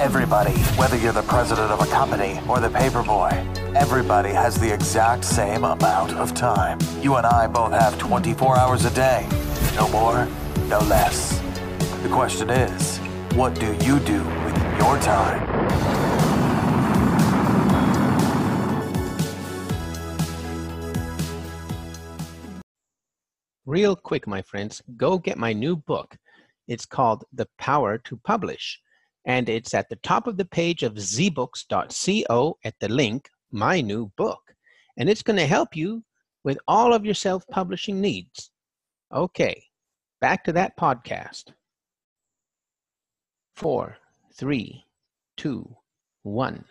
Everybody, whether you're the president of a company or the paperboy, everybody has the exact same amount of time. You and I both have 24 hours a day. No more, no less. The question is, what do you do with your time? Real quick, my friends, go get my new book. It's called The Power to Publish and it's at the top of the page of zbooks.co at the link my new book. And it's going to help you with all of your self-publishing needs. Okay back to that podcast. Four three two one.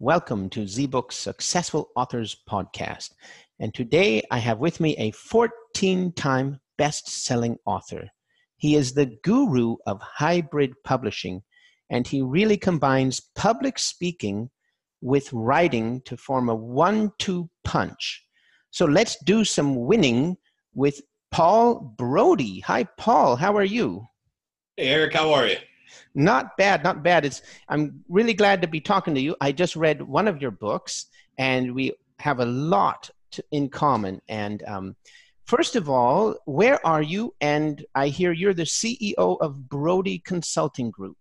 Welcome to zbook's successful authors podcast. And today i have with me a 14 time best-selling author. He is the guru of hybrid publishing and he really combines public speaking with writing to form a one two punch. So let's do some winning with Paul Brodie. Hi, Paul. How are you? Hey, Eric. How are you? Not bad, not bad. It's I'm really glad to be talking to you. I just read one of your books, and we have a lot to, in common. And um, first of all, where are you? And I hear you're the CEO of Brodie Consulting Group.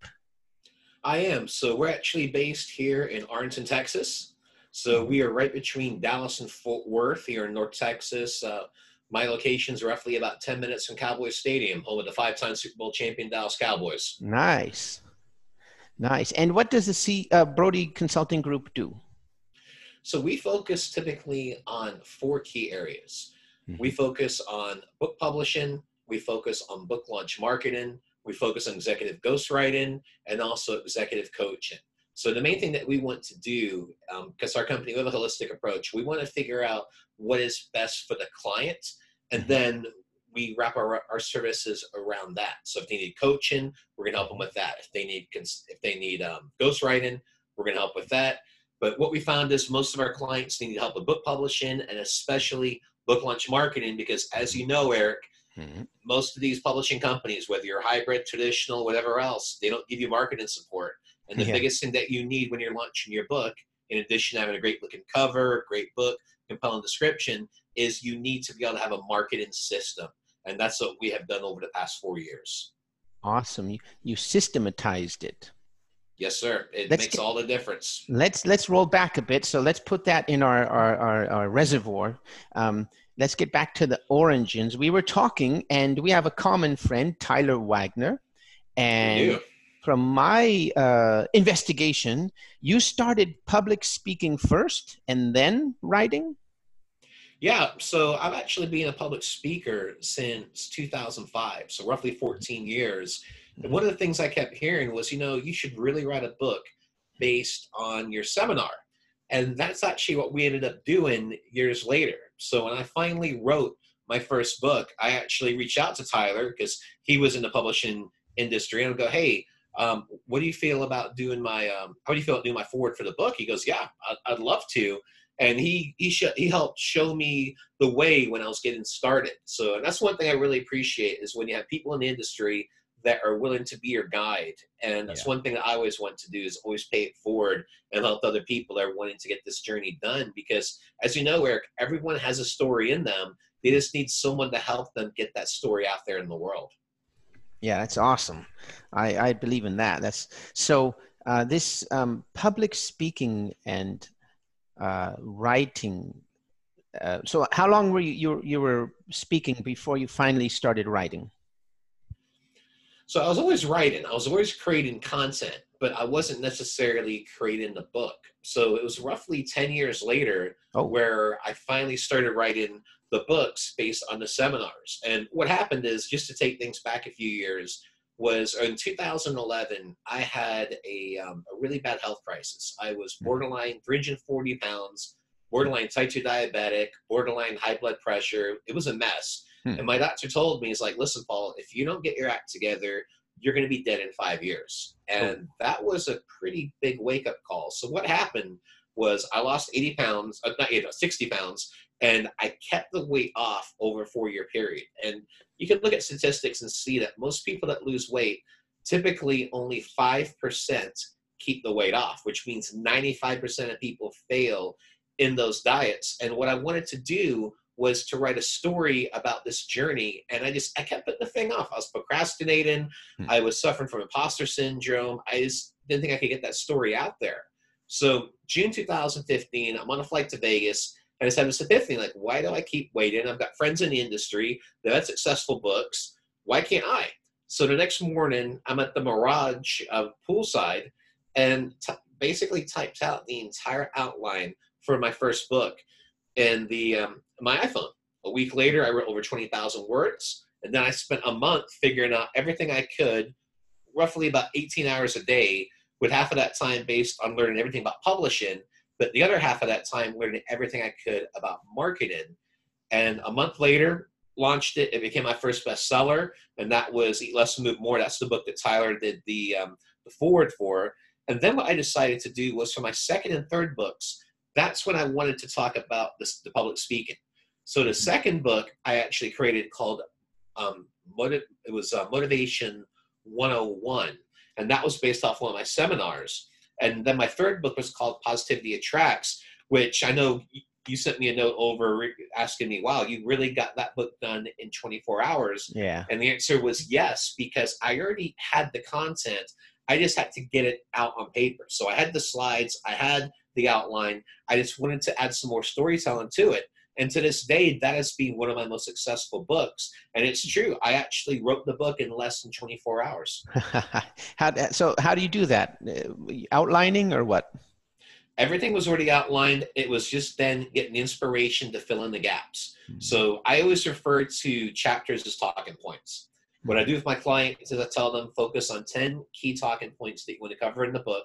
I am. So we're actually based here in Arlington, Texas. So we are right between Dallas and Fort Worth here in North Texas. Uh, my location is roughly about 10 minutes from Cowboys Stadium, home of the five time Super Bowl champion Dallas Cowboys. Nice. Nice. And what does the C, uh, Brodie Consulting Group do? So we focus typically on four key areas. Mm-hmm. We focus on book publishing, we focus on book launch marketing, we focus on executive ghostwriting and also executive coaching. So the main thing that we want to do, because um, our company we have a holistic approach, we want to figure out what is best for the client, and mm-hmm. then we wrap our, our services around that. So if they need coaching, we're going to help them with that. If they need if they need um, ghostwriting, we're going to help with that. But what we found is most of our clients need help with book publishing and especially book launch marketing because, as you know, Eric, Mm-hmm. Most of these publishing companies, whether you're hybrid, traditional, whatever else, they don't give you marketing support. And the yeah. biggest thing that you need when you're launching your book, in addition to having a great looking cover, great book, compelling description, is you need to be able to have a marketing system. And that's what we have done over the past four years. Awesome. You, you systematized it. Yes, sir. It let's makes get, all the difference. Let's let's roll back a bit. So let's put that in our our, our, our reservoir. Um, let's get back to the origins. We were talking, and we have a common friend, Tyler Wagner. And from my uh, investigation, you started public speaking first and then writing? Yeah, so I've actually been a public speaker since 2005, so roughly 14 years. And one of the things I kept hearing was, you know, you should really write a book based on your seminar. And that's actually what we ended up doing years later. So when I finally wrote my first book, I actually reached out to Tyler because he was in the publishing industry and I go, hey, um, what do you feel about doing my, um, how do you feel about doing my forward for the book? He goes, yeah, I'd, I'd love to. And he, he, sh- he helped show me the way when I was getting started. So that's one thing I really appreciate is when you have people in the industry that are willing to be your guide. And that's yeah. one thing that I always want to do is always pay it forward and help other people that are wanting to get this journey done. Because as you know, Eric, everyone has a story in them. They just need someone to help them get that story out there in the world. Yeah, that's awesome. I, I believe in that. That's so uh, this um, public speaking and uh, writing. Uh, so how long were you, you you were speaking before you finally started writing? So I was always writing, I was always creating content, but I wasn't necessarily creating the book. So it was roughly 10 years later oh. where I finally started writing the books based on the seminars. And what happened is, just to take things back a few years, was in 2011, I had a, um, a really bad health crisis. I was hmm. borderline 340 pounds, borderline type 2 diabetic, borderline high blood pressure. It was a mess. Hmm. And my doctor told me, he's like, listen, Paul, if you don't get your act together, you're going to be dead in five years. And oh. that was a pretty big wake up call. So what happened was I lost 80 pounds, uh, not 80, 60 pounds, and I kept the weight off over a four year period. And you can look at statistics and see that most people that lose weight, typically only 5% keep the weight off, which means 95% of people fail in those diets. And what I wanted to do was to write a story about this journey. And I just, I kept putting the thing off. I was procrastinating. Hmm. I was suffering from imposter syndrome. I just didn't think I could get that story out there. So June 2015, I'm on a flight to Vegas. And I said, this epiphany, like, why do I keep waiting? I've got friends in the industry that had successful books. Why can't I? So the next morning, I'm at the Mirage of Poolside and t- basically typed out the entire outline for my first book in the um, my iPhone. A week later, I wrote over 20,000 words, and then I spent a month figuring out everything I could, roughly about 18 hours a day, with half of that time based on learning everything about publishing, but the other half of that time learning everything I could about marketing. And a month later, launched it. It became my first bestseller, and that was Eat Less, Move More. That's the book that Tyler did the um, the forward for. And then what I decided to do was for my second and third books. That's when I wanted to talk about this, the public speaking. So the second book I actually created called um, it was uh, Motivation 101, and that was based off one of my seminars. And then my third book was called Positivity Attracts, which I know you sent me a note over asking me, "Wow, you really got that book done in 24 hours?" Yeah. And the answer was yes, because I already had the content. I just had to get it out on paper. So I had the slides, I had the outline. I just wanted to add some more storytelling to it. And to this day, that has been one of my most successful books. And it's true. I actually wrote the book in less than 24 hours. how, so, how do you do that? Uh, outlining or what? Everything was already outlined. It was just then getting inspiration to fill in the gaps. Mm-hmm. So I always refer to chapters as talking points. What I do with my clients is I tell them focus on 10 key talking points that you want to cover in the book.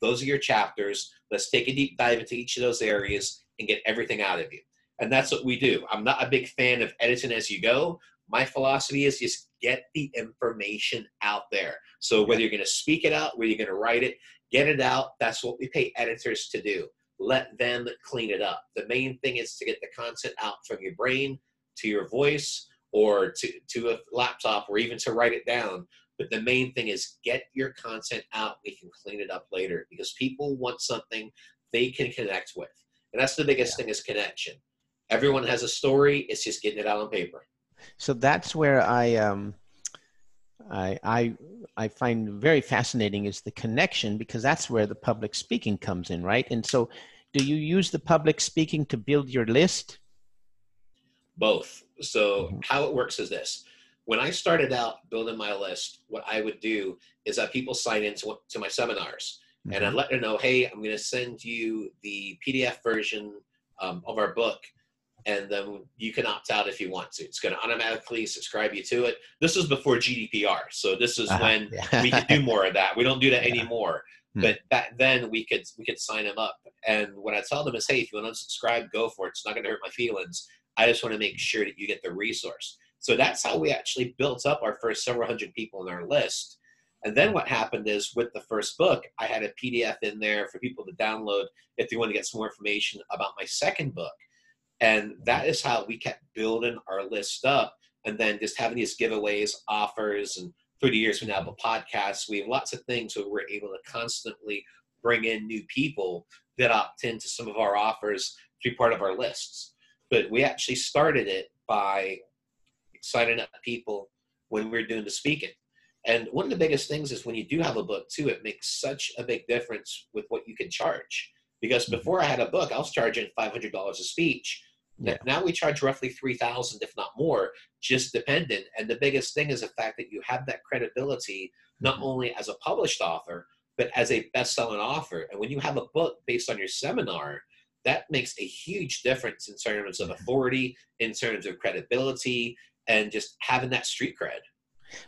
Those are your chapters. Let's take a deep dive into each of those areas and get everything out of you. And that's what we do. I'm not a big fan of editing as you go. My philosophy is just get the information out there. So whether you're going to speak it out, whether you're going to write it, get it out. That's what we pay editors to do. Let them clean it up. The main thing is to get the content out from your brain to your voice or to, to a laptop or even to write it down. But the main thing is get your content out. We can clean it up later because people want something they can connect with. And that's the biggest yeah. thing is connection everyone has a story. It's just getting it out on paper. So that's where I um, I I I find very fascinating is the connection because that's where the public speaking comes in, right? And so, do you use the public speaking to build your list? Both. So mm-hmm. how it works is this: when I started out building my list, what I would do is that people sign into to my seminars, mm-hmm. and I'd let them know, hey, I'm going to send you the PDF version um, of our book and then you can opt out if you want to. It's going to automatically subscribe you to it. This was before GDPR, so this is uh-huh. when yeah. we could do more of that. We don't do that yeah. anymore. Hmm. But back then we could we could sign them up. And what I tell them is, hey, if you want to unsubscribe, go for it. It's not going to hurt my feelings. I just want to make sure that you get the resource. So that's how we actually built up our first several hundred people in our list. And then what happened is with the first book, I had a PDF in there for people to download if they want to get some more information about my second book. And that is how we kept building our list up and then just having these giveaways, offers, and through the years we now have a podcast. We have lots of things where we're able to constantly bring in new people that opt into some of our offers to be part of our lists. But we actually started it by signing up people when we are doing the speaking. And one of the biggest things is when you do have a book too, it makes such a big difference with what you can charge. Because mm-hmm. before I had a book, I was charging $500 a speech yeah. Now we charge roughly 3000 if not more, just dependent. And the biggest thing is the fact that you have that credibility, not mm-hmm. only as a published author, but as a best-selling author. And when you have a book based on your seminar, that makes a huge difference in terms of authority, in terms of credibility, and just having that street cred.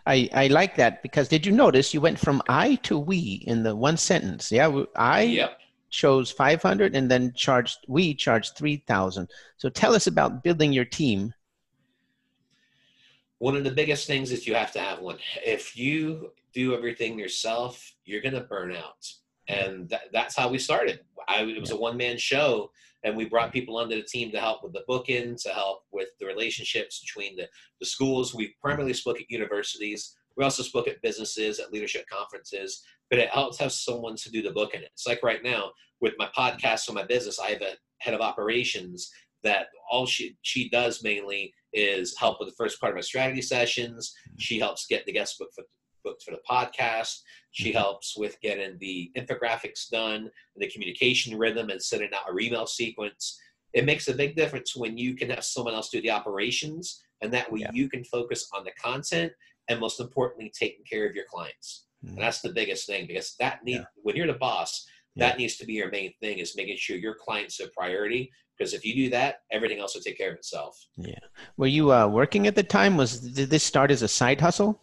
I, I like that because did you notice you went from I to we in the one sentence? Yeah, I yep. chose 500 and then charged we charged 3000 so tell us about building your team. One of the biggest things is you have to have one. If you do everything yourself you're going to burn out and that, that's how we started I, it was a one-man show and we brought people onto the team to help with the booking to help with the relationships between the, the schools we primarily spoke at universities we also spoke at businesses at leadership conferences but it helps have someone to do the booking. It's like right now with my podcast or my business, I have a head of operations that all she she does mainly is help with the first part of my strategy sessions. She helps get the guest book for booked for the podcast. She mm-hmm. helps with getting the infographics done, the communication rhythm, and sending out a email sequence. It makes a big difference when you can have someone else do the operations, and that way yeah. you can focus on the content and most importantly, taking care of your clients. Mm-hmm. And that's the biggest thing because that need yeah. when you're the boss, that needs to be your main thing is making sure your clients are priority because if you do that everything else will take care of itself yeah were you uh, working at the time was did this start as a side hustle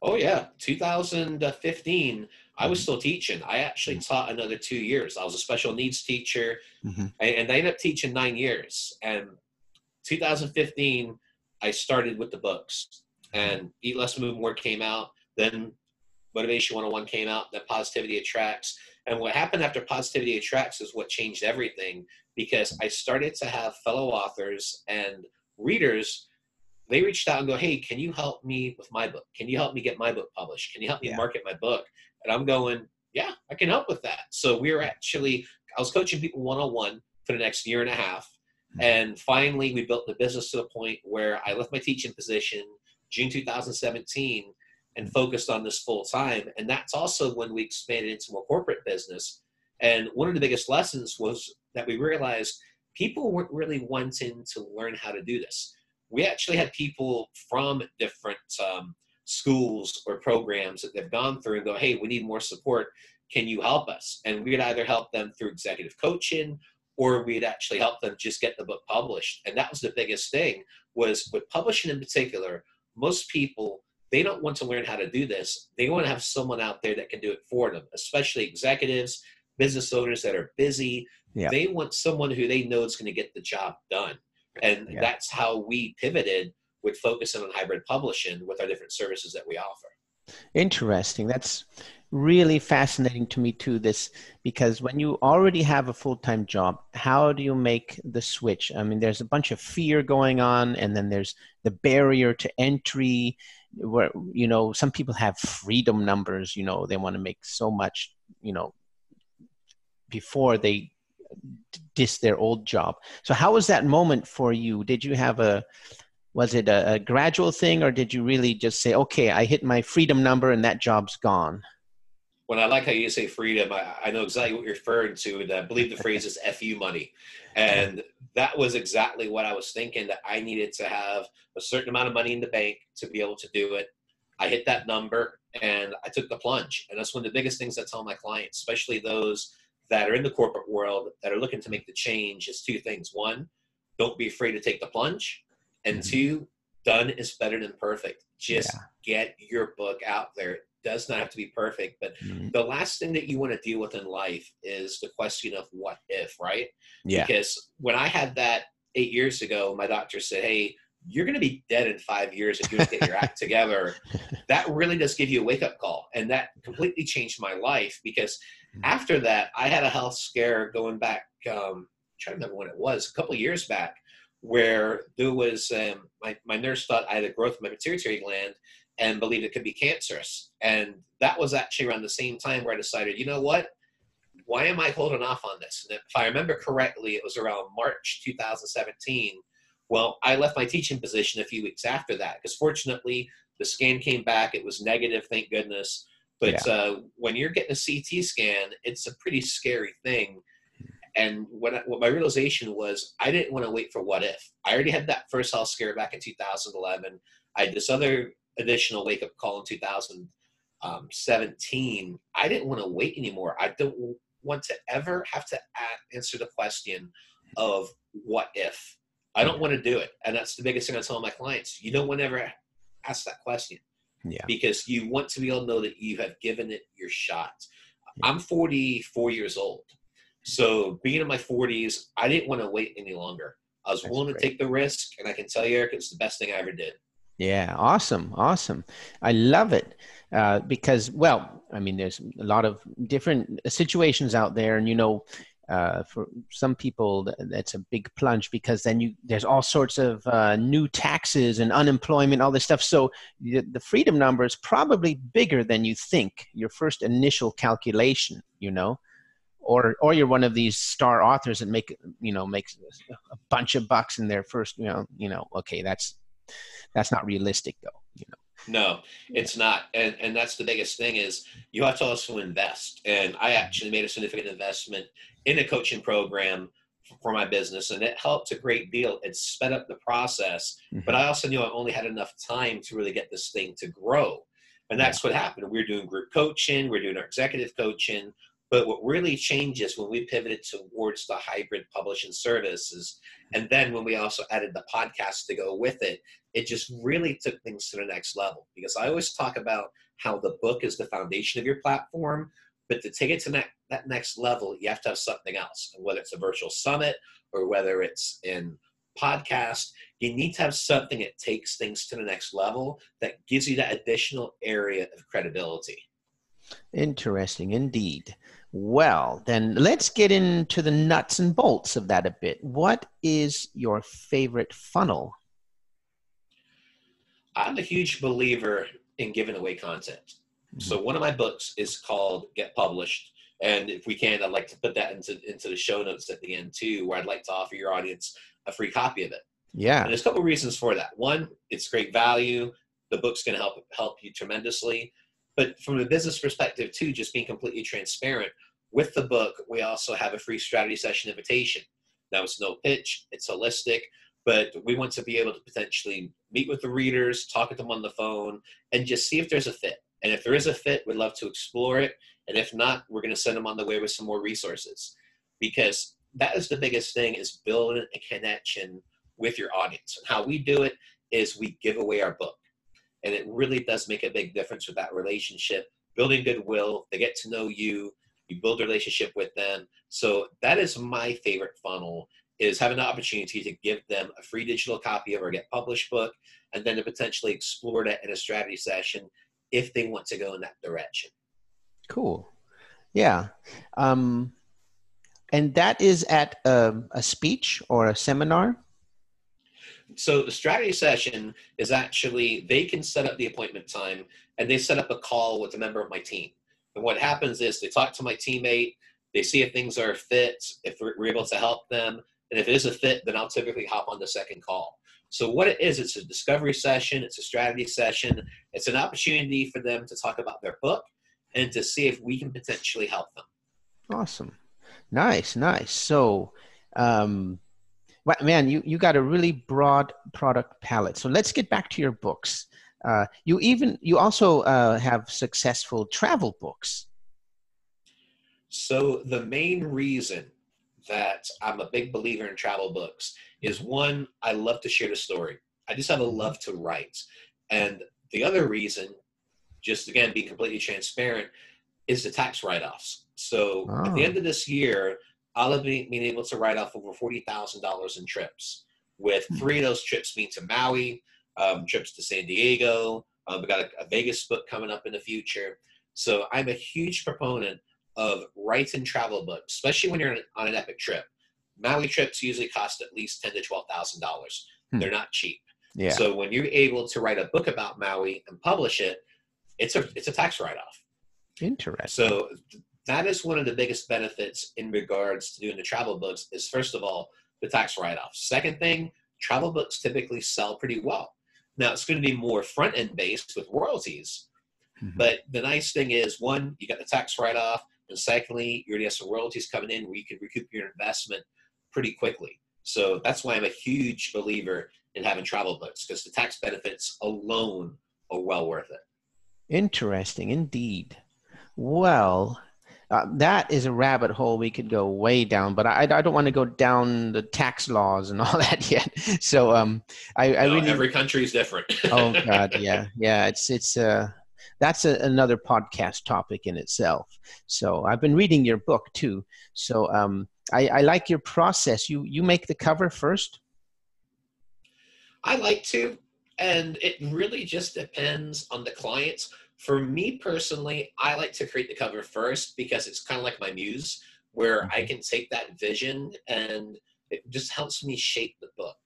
Oh yeah, 2015. I was still teaching. I actually mm-hmm. taught another two years. I was a special needs teacher, mm-hmm. and, I ended up teaching nine years. And 2015, I started with the books, mm-hmm. and Eat Less, Move More came out. Then Motivation 101 came out. Then Positivity Attracts. And what happened after Positivity Attracts is what changed everything because I started to have fellow authors and readers they reached out and go, hey, can you help me with my book? Can you help me get my book published? Can you help me yeah. market my book? And I'm going, yeah, I can help with that. So we are actually, I was coaching people one on one for the next year and a half. Mm-hmm. And finally, we built the business to the point where I left my teaching position June 2017 and focused on this full time. And that's also when we expanded into more corporate business. And one of the biggest lessons was that we realized people weren't really wanting to learn how to do this we actually had people from different um, schools or programs that they've gone through and go, hey, we need more support. Can you help us? And we'd either help them through executive coaching or we'd actually help them just get the book published. And that was the biggest thing was with publishing in particular, most people they don't want to learn how to do this. They want to have someone out there that can do it for them, especially executives, business owners that are busy. Yeah. They want someone who they know is going to get the job done. And yeah. that's how we pivoted with focusing on hybrid publishing with our different services that we offer. Interesting. That's really fascinating to me too this because when you already have a full-time job how do you make the switch i mean there's a bunch of fear going on and then there's the barrier to entry where you know some people have freedom numbers you know they want to make so much you know before they diss their old job. So how was that moment for you? Did you have a was it a, a, gradual thing or did you really just say okay i hit my freedom number and that job's gone when i like how you say freedom. I, I know exactly what you're referring to and i believe the phrase is fu money. And that was exactly what i was thinking that i needed to have a certain amount of money in the bank to be able to do it. I hit that number and i took the plunge. And that's one of the biggest things i tell my clients especially those that are in the corporate world that are looking to make the change is two things. One, don't be afraid to take the plunge. And mm-hmm. two, done is better than perfect. Just yeah. get your book out there. It does not have to be perfect. But mm-hmm. the last thing that you want to deal with in life is the question of what if, right? Yeah. Because when I had that eight years ago, my doctor said, Hey, you're going to be dead in five years if you don't get your act together. That really does give you a wake up call. And that completely changed my life because. After that, I had a health scare going back. Um, trying to remember when it was, a couple years back, where there was um, my my nurse thought I had a growth in my pituitary gland and believed it could be cancerous. And that was actually around the same time where I decided, you know what? Why am I holding off on this? And if I remember correctly, it was around March 2017. Well, I left my teaching position a few weeks after that because fortunately the scan came back. It was negative, thank goodness. But yeah. uh, when you're getting a CT scan, it's a pretty scary thing. And what, I, what my realization was, I didn't want to wait for what if. I already had that first health scare back in 2011. I had this other additional wake up call in 2017. I didn't want to wait anymore. I don't want to ever have to answer the question of what if. I don't want to do it. And that's the biggest thing I tell my clients. You don't want to ever ask that question. Yeah. Because you want to be able to know that you have given it your shot. Yeah. I'm 44 years old. So being in my 40s, I didn't want to wait any longer. I was That's willing great. to take the risk, and I can tell you, Eric, it's the best thing I ever did. Yeah, awesome, awesome. I love it uh, because, well, I mean, there's a lot of different situations out there, and you know, uh, for some people that's a big plunge because then you there's all sorts of uh, new taxes and unemployment all this stuff. So the, the, freedom number is probably bigger than you think your first initial calculation you know or or you're one of these star authors that make you know makes a bunch of bucks in their first you know you know okay that's that's not realistic though you know no, it's not. And and that's the biggest thing is you have to also invest. And I actually made a significant investment in a coaching program for my business and it helped a great deal. It sped up the process, mm-hmm. but I also knew I only had enough time to really get this thing to grow. And that's what happened. We we're doing group coaching, we we're doing our executive coaching, but what really changes when we pivoted towards the hybrid publishing services, and then when we also added the podcast to go with it, it just really took things to the next level. Because I always talk about how the book is the foundation of your platform, but to take it to that, that next level, you have to have something else. And whether it's a virtual summit or whether it's in podcast, you need to have something that takes things to the next level that gives you that additional area of credibility. Interesting indeed. Well, then let's get into the nuts and bolts of that a bit. What is your favorite funnel? I'm a huge believer in giving away content. Mm-hmm. So one of my books is called Get Published. And if we can, I'd like to put that into, into the show notes at the end too, where I'd like to offer your audience a free copy of it. Yeah. And there's a couple reasons for that. One, it's great value. The book's going to help help you tremendously. But from a business perspective, too, just being completely transparent, with the book, we also have a free strategy session invitation. Now, it's no pitch, it's holistic, but we want to be able to potentially meet with the readers, talk with them on the phone, and just see if there's a fit. And if there is a fit, we'd love to explore it. And if not, we're going to send them on the way with some more resources. Because that is the biggest thing is building a connection with your audience. And how we do it is we give away our book and it really does make a big difference with that relationship building goodwill. They get to know you you build a relationship with them. So that is my favorite funnel is having the opportunity to give them a free digital copy of our get published book and then to potentially explore that in a strategy session if they want to go in that direction. Cool. Yeah. Um, and that is at a, a speech or a seminar so the strategy session is actually they can set up the appointment time and they set up a call with a member of my team. And what happens is they talk to my teammate, they see if things are a fit, if we're able to help them, and if it is a fit, then I'll typically hop on the second call. So what it is, it's a discovery session, it's a strategy session, it's an opportunity for them to talk about their book and to see if we can potentially help them. Awesome. Nice, nice. So um man, you, you got a really broad product palette. So let's get back to your books. Uh, you even you also uh, have successful travel books. So the main reason that I'm a big believer in travel books is one, I love to share the story. I just have a love to write, and the other reason, just again being completely transparent, is the tax write-offs. So oh. at the end of this year, I'll have been, been able to write off over $40,000 in trips, with hmm. three of those trips being to Maui, um, trips to San Diego. Um, we got a, a, Vegas book coming up in the future. So I'm a huge proponent of writing travel books, especially when you're on an epic trip. Maui trips usually cost at least ten to twelve thousand dollars. Hmm. They're not cheap. Yeah. So when you're able to write a book about Maui and publish it, it's a it's a tax write off. Interesting. So that is one of the biggest benefits in regards to doing the travel books is first of all the tax write-off. Second thing travel books typically sell pretty well. Now it's going to be more front end based with royalties mm-hmm. but the nice thing is one you got the tax write-off and secondly you already have some royalties coming in where you can recoup your investment pretty quickly. So that's why i'm a huge believer in having travel books because the tax benefits alone are well worth it. Interesting indeed. Well uh, that is a rabbit hole we could go way down, but I, I don't want to go down the tax laws and all that yet. So um, I, no, I really every country is different. oh God, yeah, yeah. It's it's uh, that's a, another podcast topic in itself. So I've been reading your book too. So um, I, I like your process. You you make the cover first. I like to, and it really just depends on the clients for me personally, I like to create the cover first because it's kind of like my muse. where I Mhm. can take that vision and it just helps me shape the book.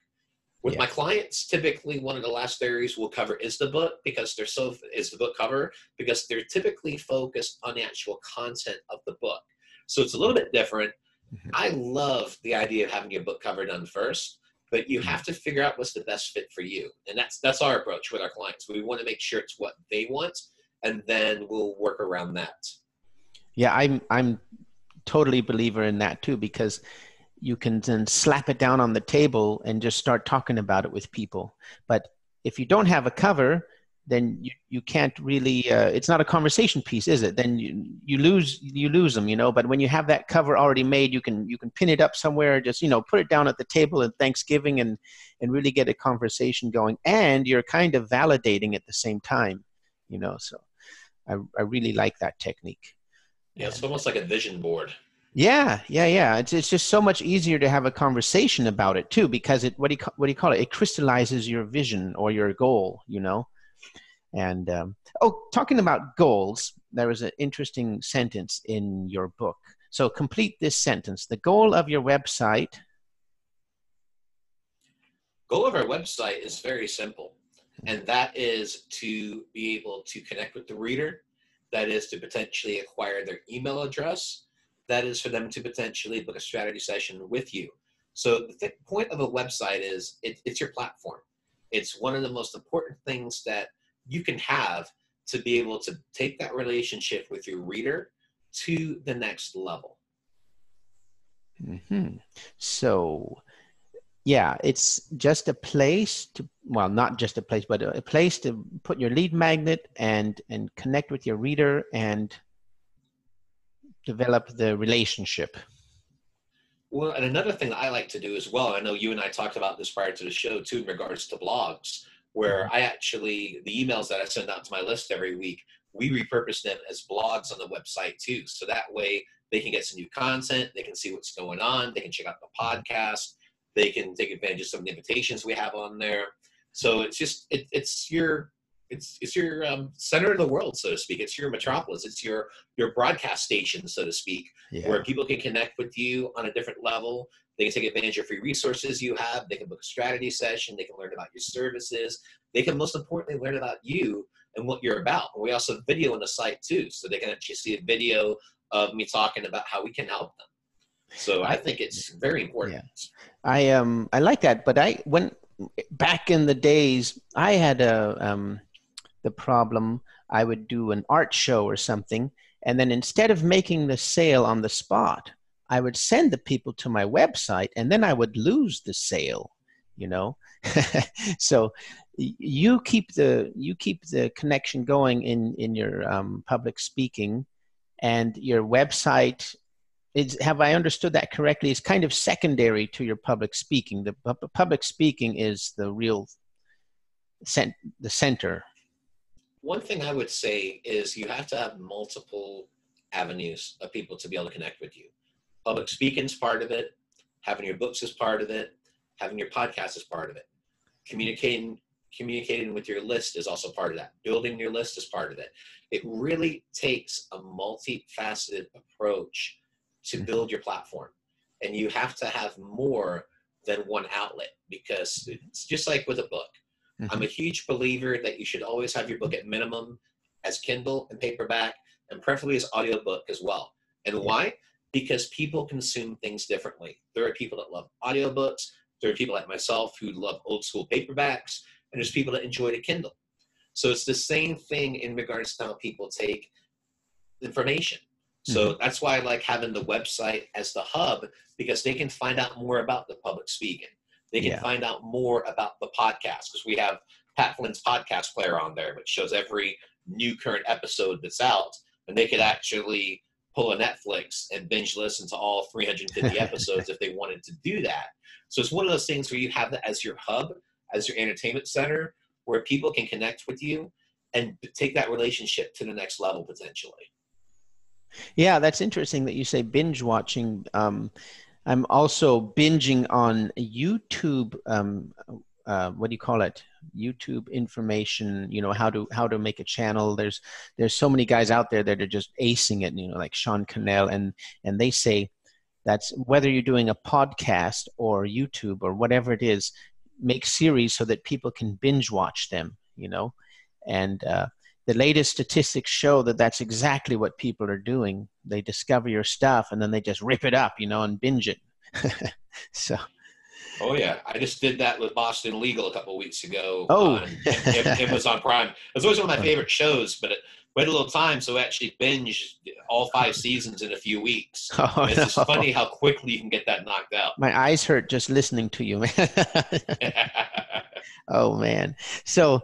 With my clients, typically one of the last areas we'll cover is the book because they're so is the book cover because they're typically focused on the actual content of the book. So it's a little bit different. Mhm. I love the idea of having your book cover done first, but you Mhm. have to figure out what's the best fit for you. And that's that's our approach with our clients. We want to make sure it's what they want and then we'll work around that. Yeah, I'm I'm totally believer in that too because you can then slap it down on the table and just start talking about it with people. But if you don't have a cover, then you, you can't really uh, it's not a conversation piece is it then you, you lose you lose them you know but when you have that cover already made you can you can pin it up somewhere just you know put it down at the table at thanksgiving and and really get a conversation going and you're kind of validating at the same time you know so i, I really like that technique Yeah, it's almost like a vision board. yeah, yeah, yeah. It's it's just so much easier to have a conversation about it too, because it what do you what do you call it? It crystallizes your vision or your goal, you know. And um, oh, talking about goals, there was an interesting sentence in your book. So complete this sentence: the goal of your website. Goal of our website is very simple, and that is to be able to connect with the reader. That is to potentially acquire their email address. That is for them to potentially book a strategy session with you. So the th- point of a website is it, it's your platform. It's one of the most important things that you can have to be able to take that relationship with your reader to the next level. hmm So, yeah, it's just a place to well, not just a place, but a, place to put your lead magnet and and connect with your reader and develop the relationship. Well, and another thing that I like to do as well, I know you and I talked about this prior to the show too, in regards to blogs, where mm-hmm. I actually, the emails that I send out to my list every week, we repurpose them as blogs on the website too. So that way they can get some new content, they can see what's going on, they can check out the mm-hmm. podcast, they can take advantage of some of the invitations we have on there. So it's just, it, it's your, it's, it's your um, center of the world, so to speak. It's your metropolis. It's your your broadcast station, so to speak where people can connect with you on a different level. They can take advantage of free resources you have. They can book a strategy session. They can learn about your services. They can most importantly learn about you and what you're about. And we also have video on the site too, so they can actually see a video of me talking about how we can help them. So I think it's very important. I um I like that, but I when back in the days I had a um the problem I would do an art show or something, and then instead of making the sale on the spot, I would send the people to my website, and then I would lose the sale. You know, so you keep the you keep the connection going in in your um, public speaking, and your website is have I understood that correctly? Is kind of secondary to your public speaking. The pu- public speaking is the real cent- the center. One thing I would say is you have to have multiple avenues of people to be able to connect with you. Public speaking is part of it. Having your books is part of it. Having your podcast is part of it. Communicating communicating with your list is also part of that. Building your list is part of it. It really takes a multifaceted approach to build your platform. And you have to have more than one outlet because it's just like with a book. I'm a mm-hmm. huge believer that you should always have your book at minimum as Kindle and paperback, and preferably as audiobook as well. And why? Because people consume things differently. There are people that love audiobooks, there are people like myself who love old school paperbacks, and there's people that enjoy the Kindle. So it's the same thing in regards to how people take information. So mm-hmm. that's why I like having the website as the hub because they can find out more about the public speaking. They can Yeah. find out more about the podcast because we have Pat Flynn's podcast player on there, which shows every new current episode that's out, and they could actually pull a Netflix and binge listen to all 350 episodes if they wanted to do that. So it's one of those things where you have that as your hub, as your entertainment center, where people can connect with you and take that relationship to the next level potentially. Yeah, that's interesting that you say binge watching. Um, I'm also binging on YouTube um, uh, what do you call it? Youtube information you know how to how to make a channel. There's there's so many guys out there that are just acing it you know like sean cannell and and they say that's whether you're doing a podcast or youtube or whatever it is make series so that people can binge watch them you know? And uh, the latest statistics show that that's exactly what people are doing they discover your stuff and then they just rip it up you know and binge it so Oh yeah, I just did that with Boston Legal a couple weeks ago. Uh, oh, on, it, it, was on Prime. It was always one of my favorite shows, but it wait a little time, so I actually binge all five seasons in a few weeks. Oh, it's no. just funny how quickly you can get that knocked out. my eyes hurt just listening to you man oh man so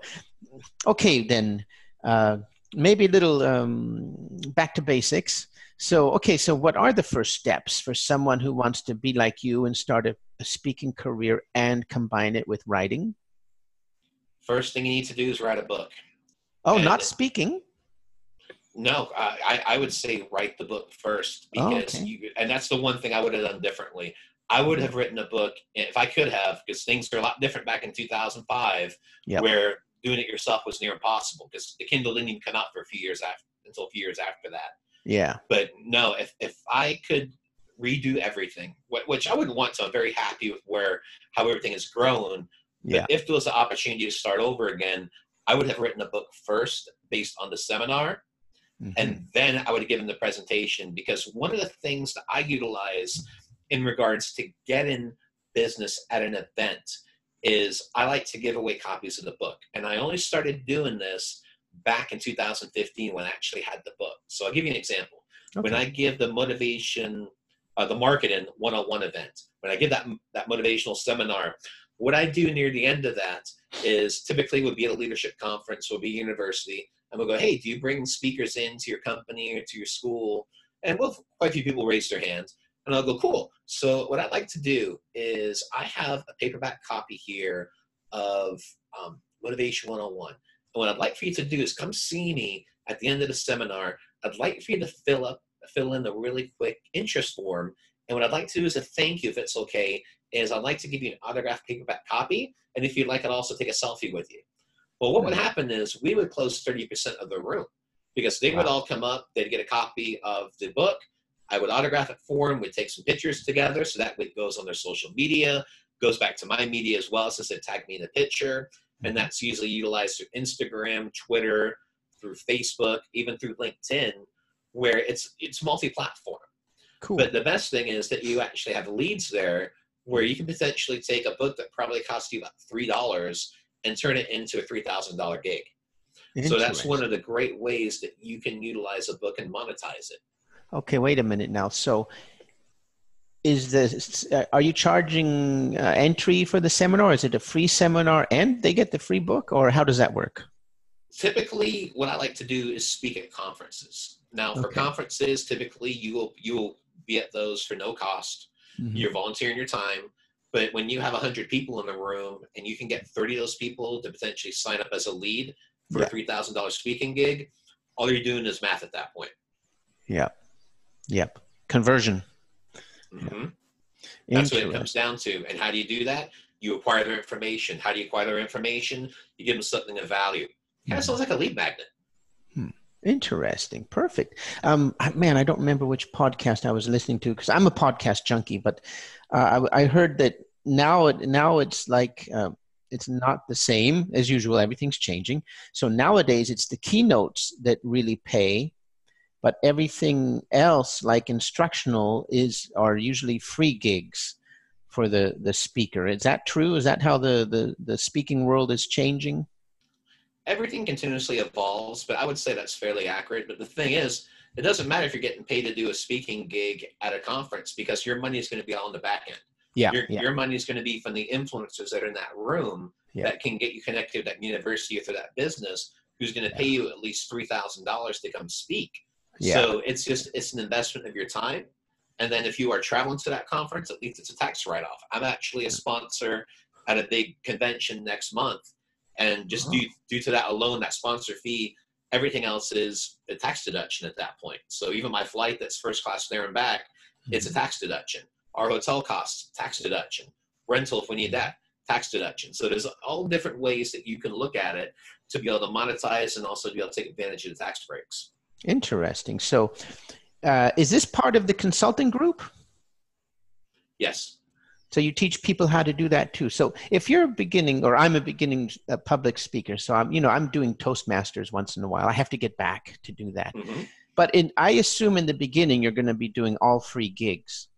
okay then uh, maybe a little um, back to basics so okay so what are the first steps for someone who wants to be like you and start a, a speaking career and combine it with writing First thing you need to do is write a book. oh And- not speaking No, I, I would say write the book first Oh, because okay. you, and that's the one thing I would have done differently. I would have written a book if I could have, because things were a lot different back in 2005, Yep. where doing it yourself was near impossible because the Kindle didn't even come out for a few years after until a few years after that. yeah But no, if if I could redo everything, wh- which I wouldn't want to, I'm very happy with where how everything has grown. But yeah if there was an opportunity to start over again, I would have written a book first based on the seminar Mhm. and then I would have given the presentation because one of the things that I utilize in regards to getting business at an event is I like to give away copies of the book. And I only started doing this back in 2015 when I actually had the book. So I'll give you an example. When I give the motivation, uh, the marketing 101 event, when I give that, that motivational seminar, what I do near the end of that is typically would be at a leadership conference, would be university, and we'll go, hey, do you bring speakers into your company or to your school? And well, quite a few people raise their hands. And I'll go, cool. So what I'd like to do is I have a paperback copy here of um, Motivation 101. And what I'd like for you to do is come see me at the end of the seminar. I'd like for you to fill up, fill in the really quick interest form. And what I'd like to do is a thank you, if it's okay, is I'd like to give you an autographed paperback copy. And if you'd like, I'd also take a selfie with you. Well, what would Mhm. happen is we would close 30% of the room because they would all come up, they'd get a copy of the book. I would autograph it for them, we'd take some pictures together. So that it goes on their social media, goes back to my media as well, since they tag me in the picture. And mm-hmm. that's usually utilized through Instagram, Twitter, through Facebook, even through LinkedIn, where it's it's multi-platform. cool But the best thing is that you actually have leads there where you can potentially take a book that probably cost you about three dollars and turn it into a three thousand dollar gig. So that's one of the great ways that you can utilize a book and monetize it. Okay, wait a minute now. So, is this? Uh, are you charging uh, entry for the seminar? Is it a free seminar and they get the free book, or how does that work? Typically, what I like to do is speak at conferences. Now, for Okay. conferences, typically you will you will be at those for no cost. Mhm. You're volunteering your time. But when you have 100 people in the room and you can get 30 of those people to potentially sign up as a lead for Yeah. a $3,000 speaking gig, all you're doing is math at that point. Yep. Yep. Conversion. Mhm. That's what it comes down to. And how do you do that? You acquire their information. How do you acquire their information? You give them something of value. Kind of sounds like a lead magnet. Interesting. Perfect. Um, man, I don't remember which podcast I was listening to because I'm a podcast junkie, but uh, I, I heard that now it now it's like uh, it's not the same as usual. Everything's changing. So nowadays it's the keynotes that really pay, but everything else like instructional is are usually free gigs for the the speaker. Is that true? Is that how the the, the speaking world is changing? Everything continuously evolves, but I would say that's fairly accurate. But the thing is, it doesn't matter if you're getting paid to do a speaking gig at a conference because your money is going to be all on the back end. Yeah. your, yeah. your money is going to be from the influencers that are in that room Yeah. that can get you connected to that university or to that business who's going to pay you at least $3,000 to come speak. Yeah. So it's just, it's an investment of your time. And then if you are traveling to that conference, at least it's a tax write-off. I'm actually a sponsor at a big convention next month. And just Oh. due, due to that alone, that sponsor fee, everything else is a tax deduction at that point. So even my flight that's first class there and back, it's a mm-hmm. tax deduction. Our hotel costs, tax deduction. Rental, if we need that, tax deduction. So there's all different ways that you can look at it to be able to monetize and also to be able to take advantage of the tax breaks. Interesting. So, uh, is this part of the consulting group? Yes. So you teach people how to do that too. So if you're a beginning, or I'm a beginning uh, public speaker, so I'm, you know, I'm doing Toastmasters once in a while. I have to get back to do that. Mm-hmm. But in, I assume in the beginning you're going to be doing all free gigs.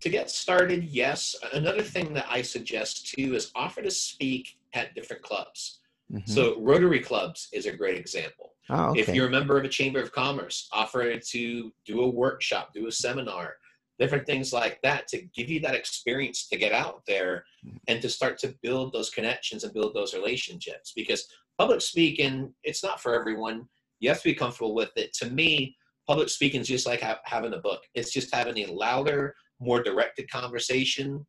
To get started, yes. Another thing that I suggest too is offer to speak at different clubs. Mm-hmm. So Rotary clubs is a great example. Oh, okay. If you're a member of a chamber of commerce, offer to do a workshop, do a seminar, different things like that to give you that experience to get out there and to start to build those connections and build those relationships because public speaking it's not for everyone you have to be comfortable with it to me public speaking is just like ha- having a book it's just having a louder more directed conversation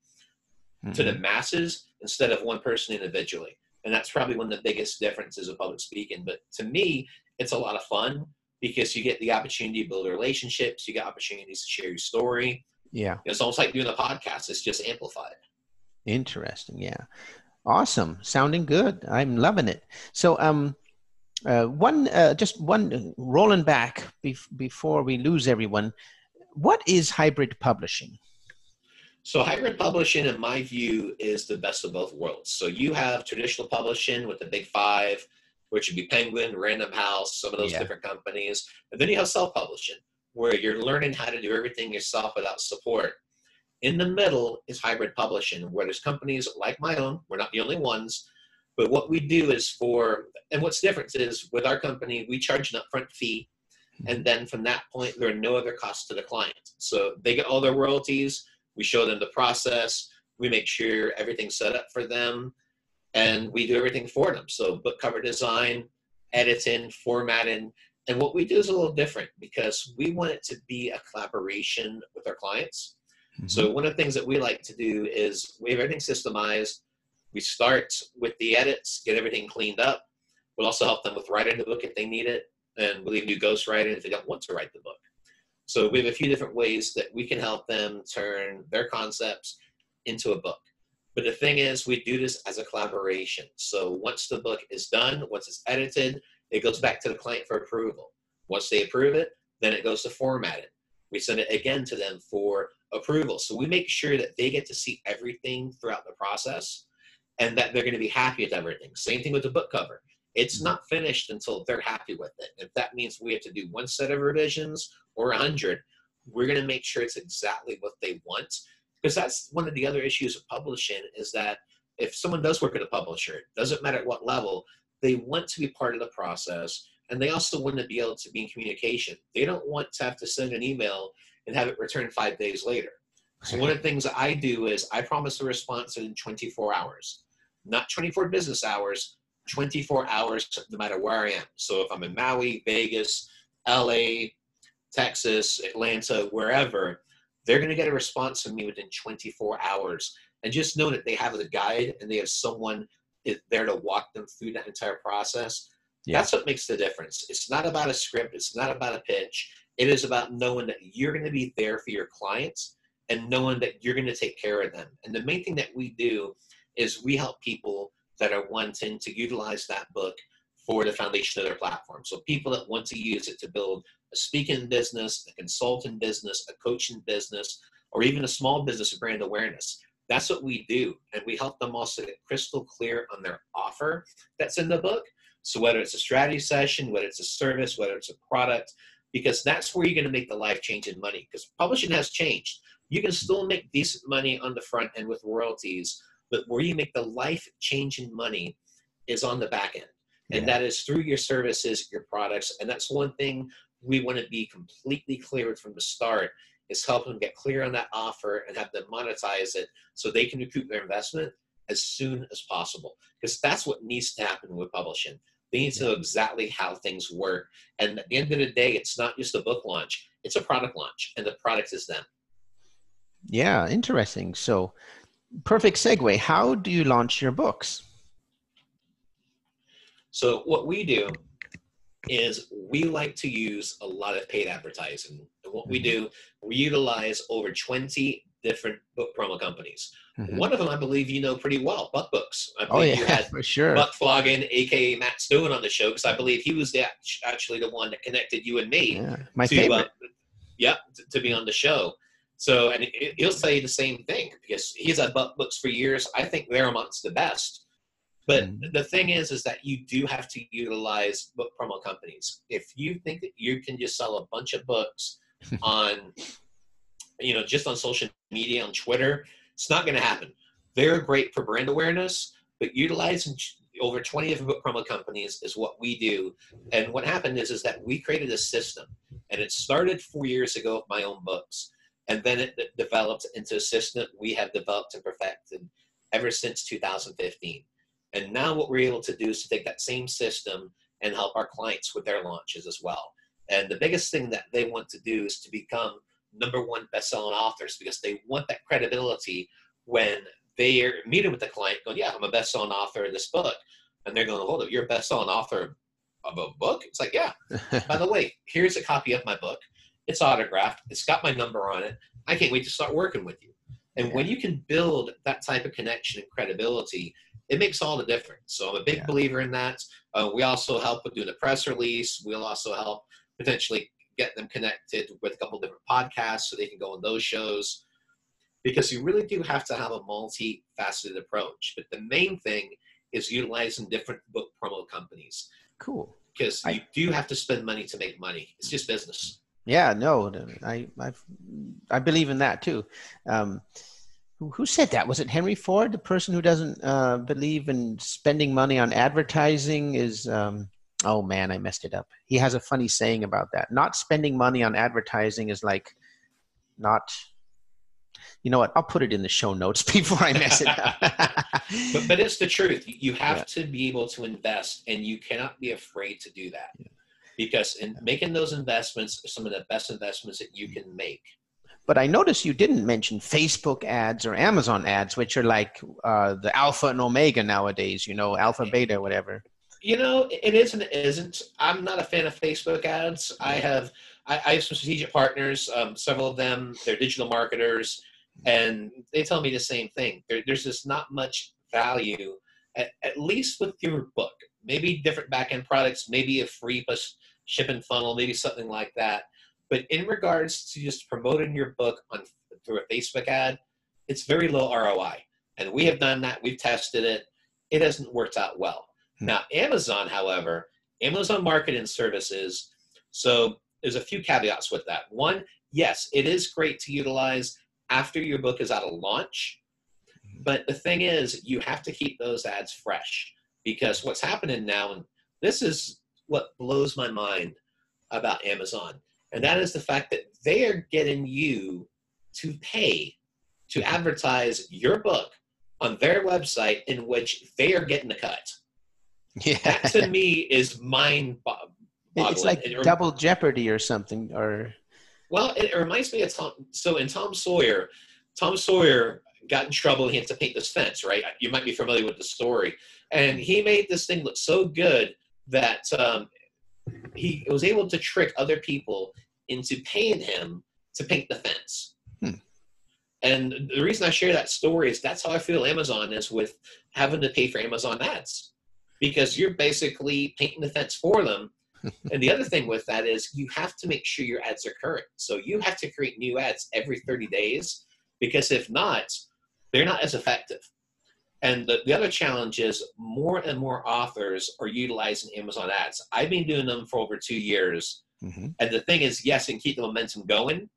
mm-hmm. to the mm-hmm. masses instead of one person individually and that's probably one of the biggest differences of public speaking but to me it's a lot of fun because you get the opportunity to build relationships, you get opportunities to share your story. Yeah. It's almost like doing a podcast, it's just amplified. Interesting. Yeah. Awesome. Sounding good. I'm loving it. So, um, uh, one, uh, just one, rolling back bef- before we lose everyone, what is hybrid publishing? So, hybrid publishing, in my view, is the best of both worlds. So, you have traditional publishing with the big five, which would be Penguin, Random House, some of those yeah. different companies. And then you have self publishing, where you're learning how to do everything yourself without support. In the middle is hybrid publishing, where there's companies like my own, we're not the only ones, but what we do is for, and what's different is with our company, we charge an upfront fee. Hmm. And then from that point, there are no other costs to the client. So they get all their royalties. We show them the process. We make sure everything's set up for them and we do everything for them. So book cover design, editing, formatting, and what we do is a little different because we want it to be a collaboration with our clients. Mm-hmm. So one of the things that we like to do is we have everything systemized. We start with the edits, get everything cleaned up. We'll also help them with writing the book if they need it, and we'll even do ghostwriting if they don't want to write the book. So we have a few different ways that we can help them turn their concepts into a book. But the thing is, we do this as a collaboration. So once the book is done, once it's edited, it goes back to the client for approval. Once they approve it, then it goes to formatting. We send it again to them for approval. So we make sure that they get to see everything throughout the process and that they're going to be happy with everything. Same thing with the book cover. It's not finished until they're happy with it. If that means we have to do one set of revisions or a hundred, we're going to make sure it's exactly what they want because that's one of the other issues of publishing is that if someone does work at a publisher, it doesn't matter at what level, they want to be part of the process and they also want to be able to be in communication. They don't want to have to send an email and have it returned five days later. So one of the things I do is I promise a response in 24 hours, not 24 business hours, 24 hours no matter where I am. So if I'm in Maui, Vegas, LA, Texas, Atlanta, wherever, they're going to get a response from me within 24 hours. And just know that they have a guide and they have someone there to walk them through that entire process. Yeah. That's what makes the difference. It's not about a script, it's not about a pitch. It is about knowing that you're going to be there for your clients and knowing that you're going to take care of them. And the main thing that we do is we help people that are wanting to utilize that book for the foundation of their platform. So people that want to use it to build a speaking business, a consulting business, a coaching business, or even a small business of brand awareness. That's what we do. And we help them also get crystal clear on their offer that's in the book. So whether it's a strategy session, whether it's a service, whether it's a product, because that's where you're going to make the life changing money. Because publishing has changed. You can still make decent money on the front end with royalties, but where you make the life changing money is on the back end. And yeah. that is through your services, your products. And that's one thing we want to be completely clear from the start is help them get clear on that offer and have them monetize it so they can recoup their investment as soon as possible. Because that's what needs to happen with publishing. They need to know exactly how things work. And at the end of the day, it's not just a book launch, it's a product launch, and the product is them. Yeah, interesting. So, perfect segue. How do you launch your books? So, what we do is we like to use a lot of paid advertising. And what we mm-hmm. do, we utilize over 20 different book promo companies. Mm-hmm. One of them, I believe, you know pretty well, Buck Books. I oh yeah, you had for sure. Buck Flogging, aka Matt Stone, on the show because I believe he was the, actually the one that connected you and me. Yeah, my to, uh, favorite. Uh, yeah, to, to, be on the show. So, and he'll say the same thing because he's had Buck Books for years. I think they're amongst the best. But mm-hmm. the thing is, is that you do have to utilize book promo companies. If you think that you can just sell a bunch of books on, you know, just on social media, on Twitter, it's not going to happen. They're great for brand awareness, but utilizing over 20 different book promo companies is what we do. And what happened is, is that we created a system, and it started four years ago with my own books, and then it developed into a system that we have developed and perfected ever since 2015. And now what we're able to do is to take that same system and help our clients with their launches as well. And the biggest thing that they want to do is to become number one best-selling authors because they want that credibility when they're meeting with the client going, yeah, I'm a best-selling author of this book. And they're going, hold up, you're a best-selling author of a book? It's like, yeah. By the way, here's a copy of my book. It's autographed. It's got my number on it. I can't wait to start working with you. And when you can build that type of connection and credibility, it makes all the difference. So I'm a big yeah. believer in that. Uh, we also help with doing a press release. We'll also help potentially get them connected with a couple different podcasts so they can go on those shows. Because you really do have to have a multifaceted approach. But the main thing is utilizing different book promo companies. Cool. Because I, you do have to spend money to make money. It's just business. Yeah, no, I I I believe in that too. Um, who, who said that? Was it Henry Ford, the person who doesn't uh, believe in spending money on advertising? Is um, oh man, I messed it up. He has a funny saying about that. Not spending money on advertising is like not. You know what? I'll put it in the show notes before I mess it up. but, but it's the truth. You have yeah. to be able to invest, and you cannot be afraid to do that. Yeah. Because in making those investments are some of the best investments that you can make. But I noticed you didn't mention Facebook ads or Amazon ads, which are like uh, the alpha and omega nowadays, you know, alpha, beta, whatever. You know, it is and it isn't. I'm not a fan of Facebook ads. I have I, I have some strategic partners, um, several of them, they're digital marketers, and they tell me the same thing. There, there's just not much value, at, at least with your book. Maybe different back end products, maybe a free plus shipping funnel, maybe something like that but in regards to just promoting your book on through a Facebook ad, it's very low ROI. And we have done that. We've tested it. It hasn't worked out well. Hmm. Now, Amazon, however, Amazon Marketing Services. So there's a few caveats with that. One, yes, it is great to utilize after your book is out of launch. Hmm. But the thing is, you have to keep those ads fresh because what's happening now, and this is what blows my mind about Amazon, and that is the fact that they are getting you to pay to advertise your book on their website in which they are getting the cut. Yeah. That to me is mind boggling. It's like it, double jeopardy or something or well, it, it reminds me of Tom so in Tom Sawyer, Tom Sawyer got in trouble he had to paint this fence, right? You might be familiar with the story. And he made this thing look so good that um, he was able to trick other people into paying him to paint the fence. Hmm. And the reason I share that story is that's how I feel Amazon is with having to pay for Amazon ads because you're basically painting the fence for them. and the other thing with that is you have to make sure your ads are current. So you have to create new ads every 30 days because if not, they're not as effective. And the, the other challenge is more and more authors are utilizing Amazon ads. I've been doing them for over two years Mm-hmm. And the thing is, yes, and keep the momentum going,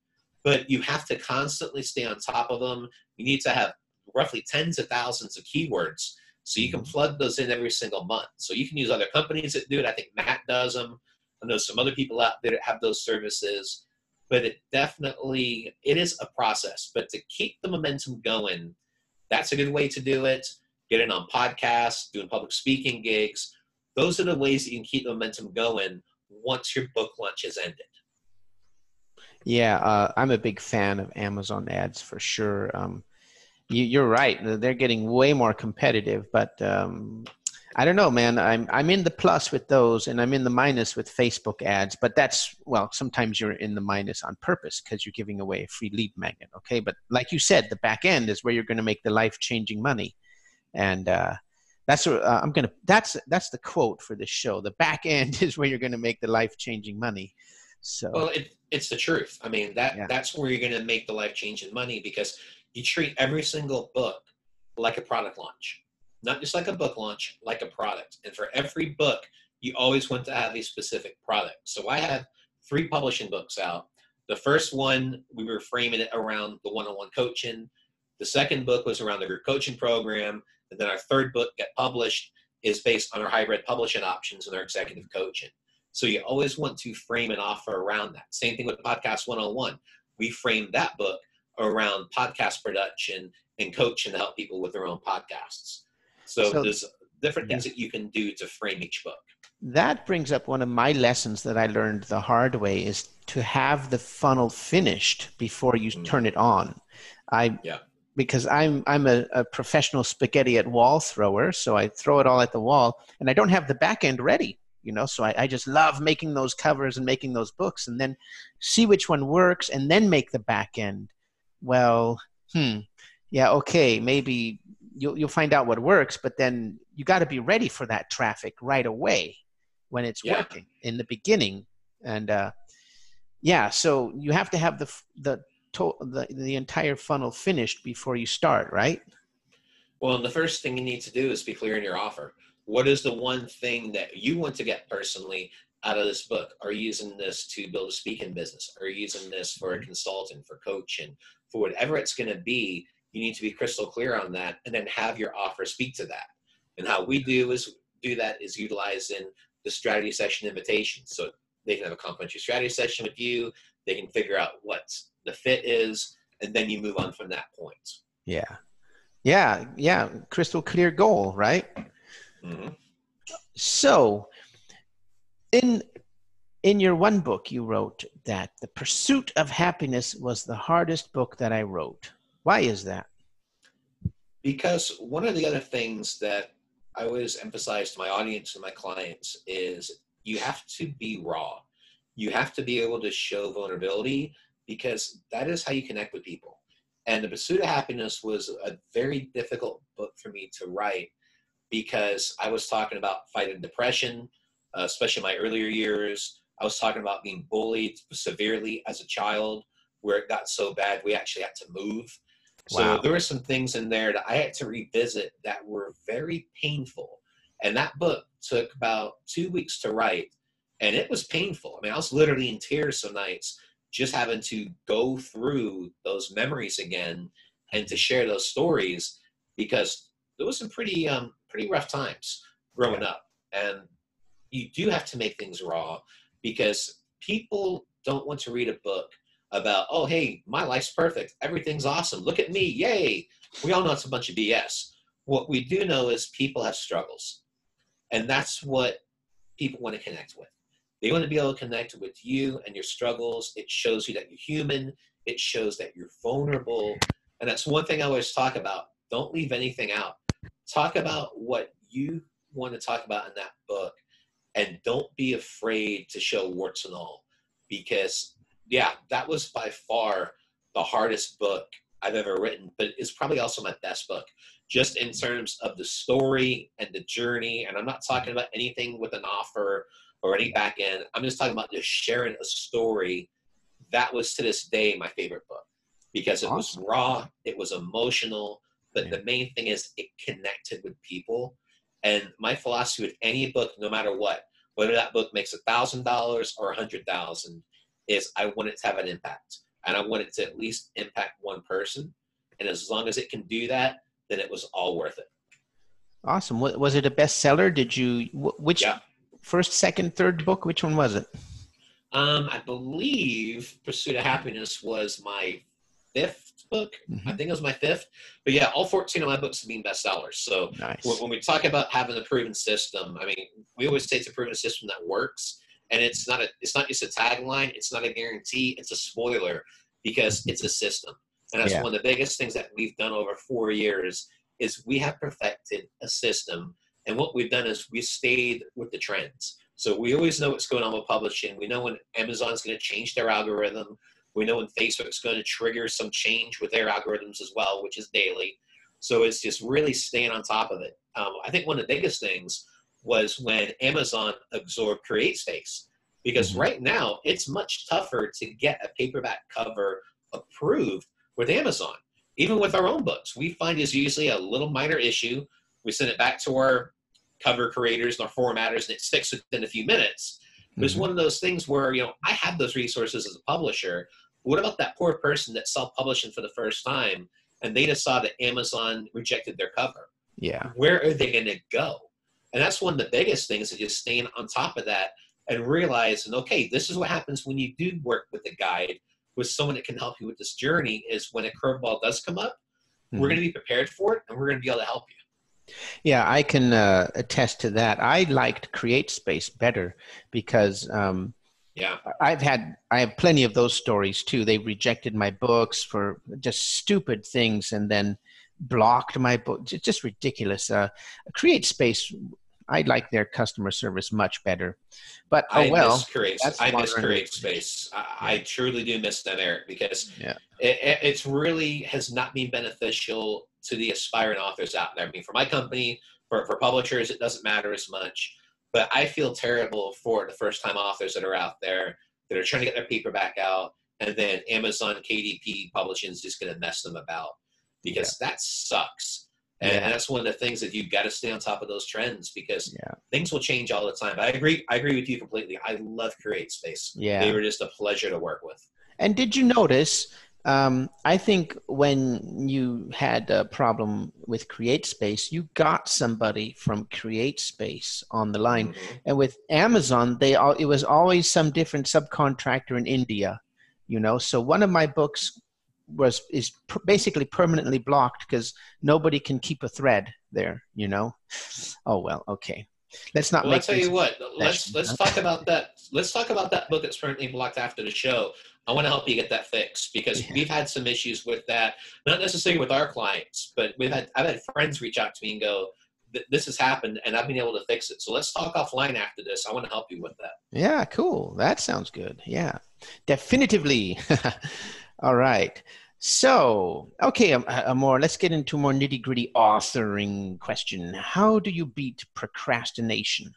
but you have to constantly stay on top of them. You need to have roughly tens of thousands of keywords so you can mm-hmm. plug those in every single month. So you can use other companies that do it. I think Matt does them. I know some other people out there that have those services, but it definitely it is a process. But to keep the momentum going, that's a good way to do it. Getting on podcasts, doing public speaking gigs. Those are the ways that you can keep momentum going once your book launch has ended. Yeah, uh, I'm a big fan of Amazon ads for sure. Um, you, are right; they're getting way more competitive. But um, I don't know, man. I'm I'm in the plus with those, and I'm in the minus with Facebook ads. But that's well, sometimes you're in the minus on purpose because you're giving away a free lead magnet. Okay, but like you said, the back end is where you're going to make the life changing money, and uh, that's what uh, I'm gonna. That's that's the quote for this show. The back end is where you're going to make the life changing money. So well, it, it's the truth. I mean that yeah. that's where you're going to make the life changing money because you treat every single book like a product launch not just like a book launch, like a product. And for every book, you always want to have a specific product. So I have three publishing books out. The first one, we were framing it around the one on one coaching. The second book was around the group coaching program. And then our third book, Get Published, is based on our hybrid publishing options and our executive coaching. So you always want to frame an offer around that. Same thing with Podcast 101. We framed that book around podcast production and coaching to help people with their own podcasts. So, so there's different things yeah. that you can do to frame each book. That brings up one of my lessons that I learned the hard way is to have the funnel finished before you mm. turn it on. I yeah. because I'm I'm a, a, professional spaghetti at wall thrower, so I throw it all at the wall and I don't have the back end ready. You know, so I, I just love making those covers and making those books and then see which one works and then make the back end. Well, hmm, yeah, okay, maybe you'll you'll find out what works, but then you got to be ready for that traffic right away when it's yeah. working in the beginning, and uh, yeah, so you have to have the the to- the the entire funnel finished before you start, right? Well, the first thing you need to do is be clear in your offer. What is the one thing that you want to get personally out of this book? Are you using this to build a speaking business? Are you using this for a mm-hmm. consultant, for coaching, for whatever it's going to be? You need to be crystal clear on that and then have your offer speak to that. And how we do is do that is utilizing the strategy session invitations. So they can have a complimentary strategy session with you. They can figure out what the fit is, and then you move on from that point. Yeah, yeah, yeah. Crystal clear goal, right? Mm-hmm. So, in in your one book, you wrote that the pursuit of happiness was the hardest book that I wrote. Why is that? Because one of the other things that I always emphasize to my audience and my clients is you have to be raw. You have to be able to show vulnerability because that is how you connect with people. And The Pursuit of Happiness was a very difficult book for me to write because I was talking about fighting depression, uh, especially my earlier years. I was talking about being bullied severely as a child, where it got so bad we actually had to move so wow. there were some things in there that I had to revisit that were very painful. And that book took about two weeks to write. And it was painful. I mean, I was literally in tears some nights just having to go through those memories again and to share those stories because there was some pretty um pretty rough times growing up. And you do have to make things raw because people don't want to read a book about, oh, hey, my life's perfect. Everything's awesome. Look at me. Yay. We all know it's a bunch of BS. What we do know is people have struggles. And that's what people want to connect with. They want to be able to connect with you and your struggles. It shows you that you're human, it shows that you're vulnerable. And that's one thing I always talk about. Don't leave anything out. Talk about what you want to talk about in that book and don't be afraid to show warts and all because yeah, that was by far the hardest book I've ever written, but it's probably also my best book, just in terms of the story and the journey. And I'm not talking about anything with an offer or any back end. I'm just talking about just sharing a story. That was to this day my favorite book because it awesome. was raw, it was emotional, but yeah. the main thing is it connected with people. And my philosophy with any book, no matter what, whether that book makes a thousand dollars or a hundred thousand, is I want it to have an impact and I want it to at least impact one person. And as long as it can do that, then it was all worth it. Awesome. Was it a bestseller? Did you, which yeah. first, second, third book, which one was it? Um, I believe Pursuit of Happiness was my fifth book. Mm-hmm. I think it was my fifth. But yeah, all 14 of my books have been bestsellers. So nice. when we talk about having a proven system, I mean, we always say it's a proven system that works and it's not a it's not just a tagline it's not a guarantee it's a spoiler because it's a system and that's yeah. one of the biggest things that we've done over four years is we have perfected a system And what we've done is we stayed with the trends. So we always know what's going on with publishing. We know when Amazon's going to change their algorithm. We know when Facebook's going to trigger some change with their algorithms as well, which is daily. So it's just really staying on top of it. Um, I think one of the biggest things was when Amazon absorbed CreateSpace, because mm-hmm. right now it's much tougher to get a paperback cover approved with Amazon. Even with our own books, we find is usually a little minor issue. We send it back to our cover creators and our formatters, and it's fixed within a few minutes. Mm-hmm. It's one of those things where you know I have those resources as a publisher. What about that poor person that self-publishing for the first time, and they just saw that Amazon rejected their cover? Yeah, where are they going to go? And that's one of the biggest things is just staying on top of that and realizing, okay, this is what happens when you do work with a guide, with someone that can help you with this journey, is when a curveball does come up, mm-hmm. we're going to be prepared for it and we're going to be able to help you. Yeah, I can uh, attest to that. I liked CreateSpace better because um, yeah, I've had I have plenty of those stories too. They rejected my books for just stupid things, and then blocked my book. It's just ridiculous. Uh, CreateSpace. I like their customer service much better. But oh I well, miss create, I miss CreateSpace. I, yeah. I, truly do miss them, Eric, because yeah. it, it's really has not been beneficial to the aspiring authors out there. I mean, for my company, for, for publishers, it doesn't matter as much. But I feel terrible for the first time authors that are out there that are trying to get their paperback out, and then Amazon KDP Publishing is just going to mess them about because yeah. that sucks. And, yeah. that's one of the things that you've got to stay on top of those trends because yeah. things will change all the time. But I agree. I agree with you completely. I love CreateSpace. Yeah, they were just a pleasure to work with. And did you notice? Um, I think when you had a problem with CreateSpace, you got somebody from CreateSpace on the line, mm-hmm. and with Amazon, they all, it was always some different subcontractor in India. You know, so one of my books was is pr- basically permanently blocked because nobody can keep a thread there. You know. Oh well, okay. Let's not. Well, I'll tell you what. Let's let's talk about that. Let's talk about that book that's permanently blocked after the show. I want to help you get that fixed because yeah. we've had some issues with that. Not necessarily with our clients, but we've had I've had friends reach out to me and go, "This has happened, and I've been able to fix it." So let's talk offline after this. I want to help you with that. Yeah, cool. That sounds good. Yeah, definitively. All right. So, okay, um, uh, more. Let's get into more nitty gritty authoring question. How do you beat procrastination?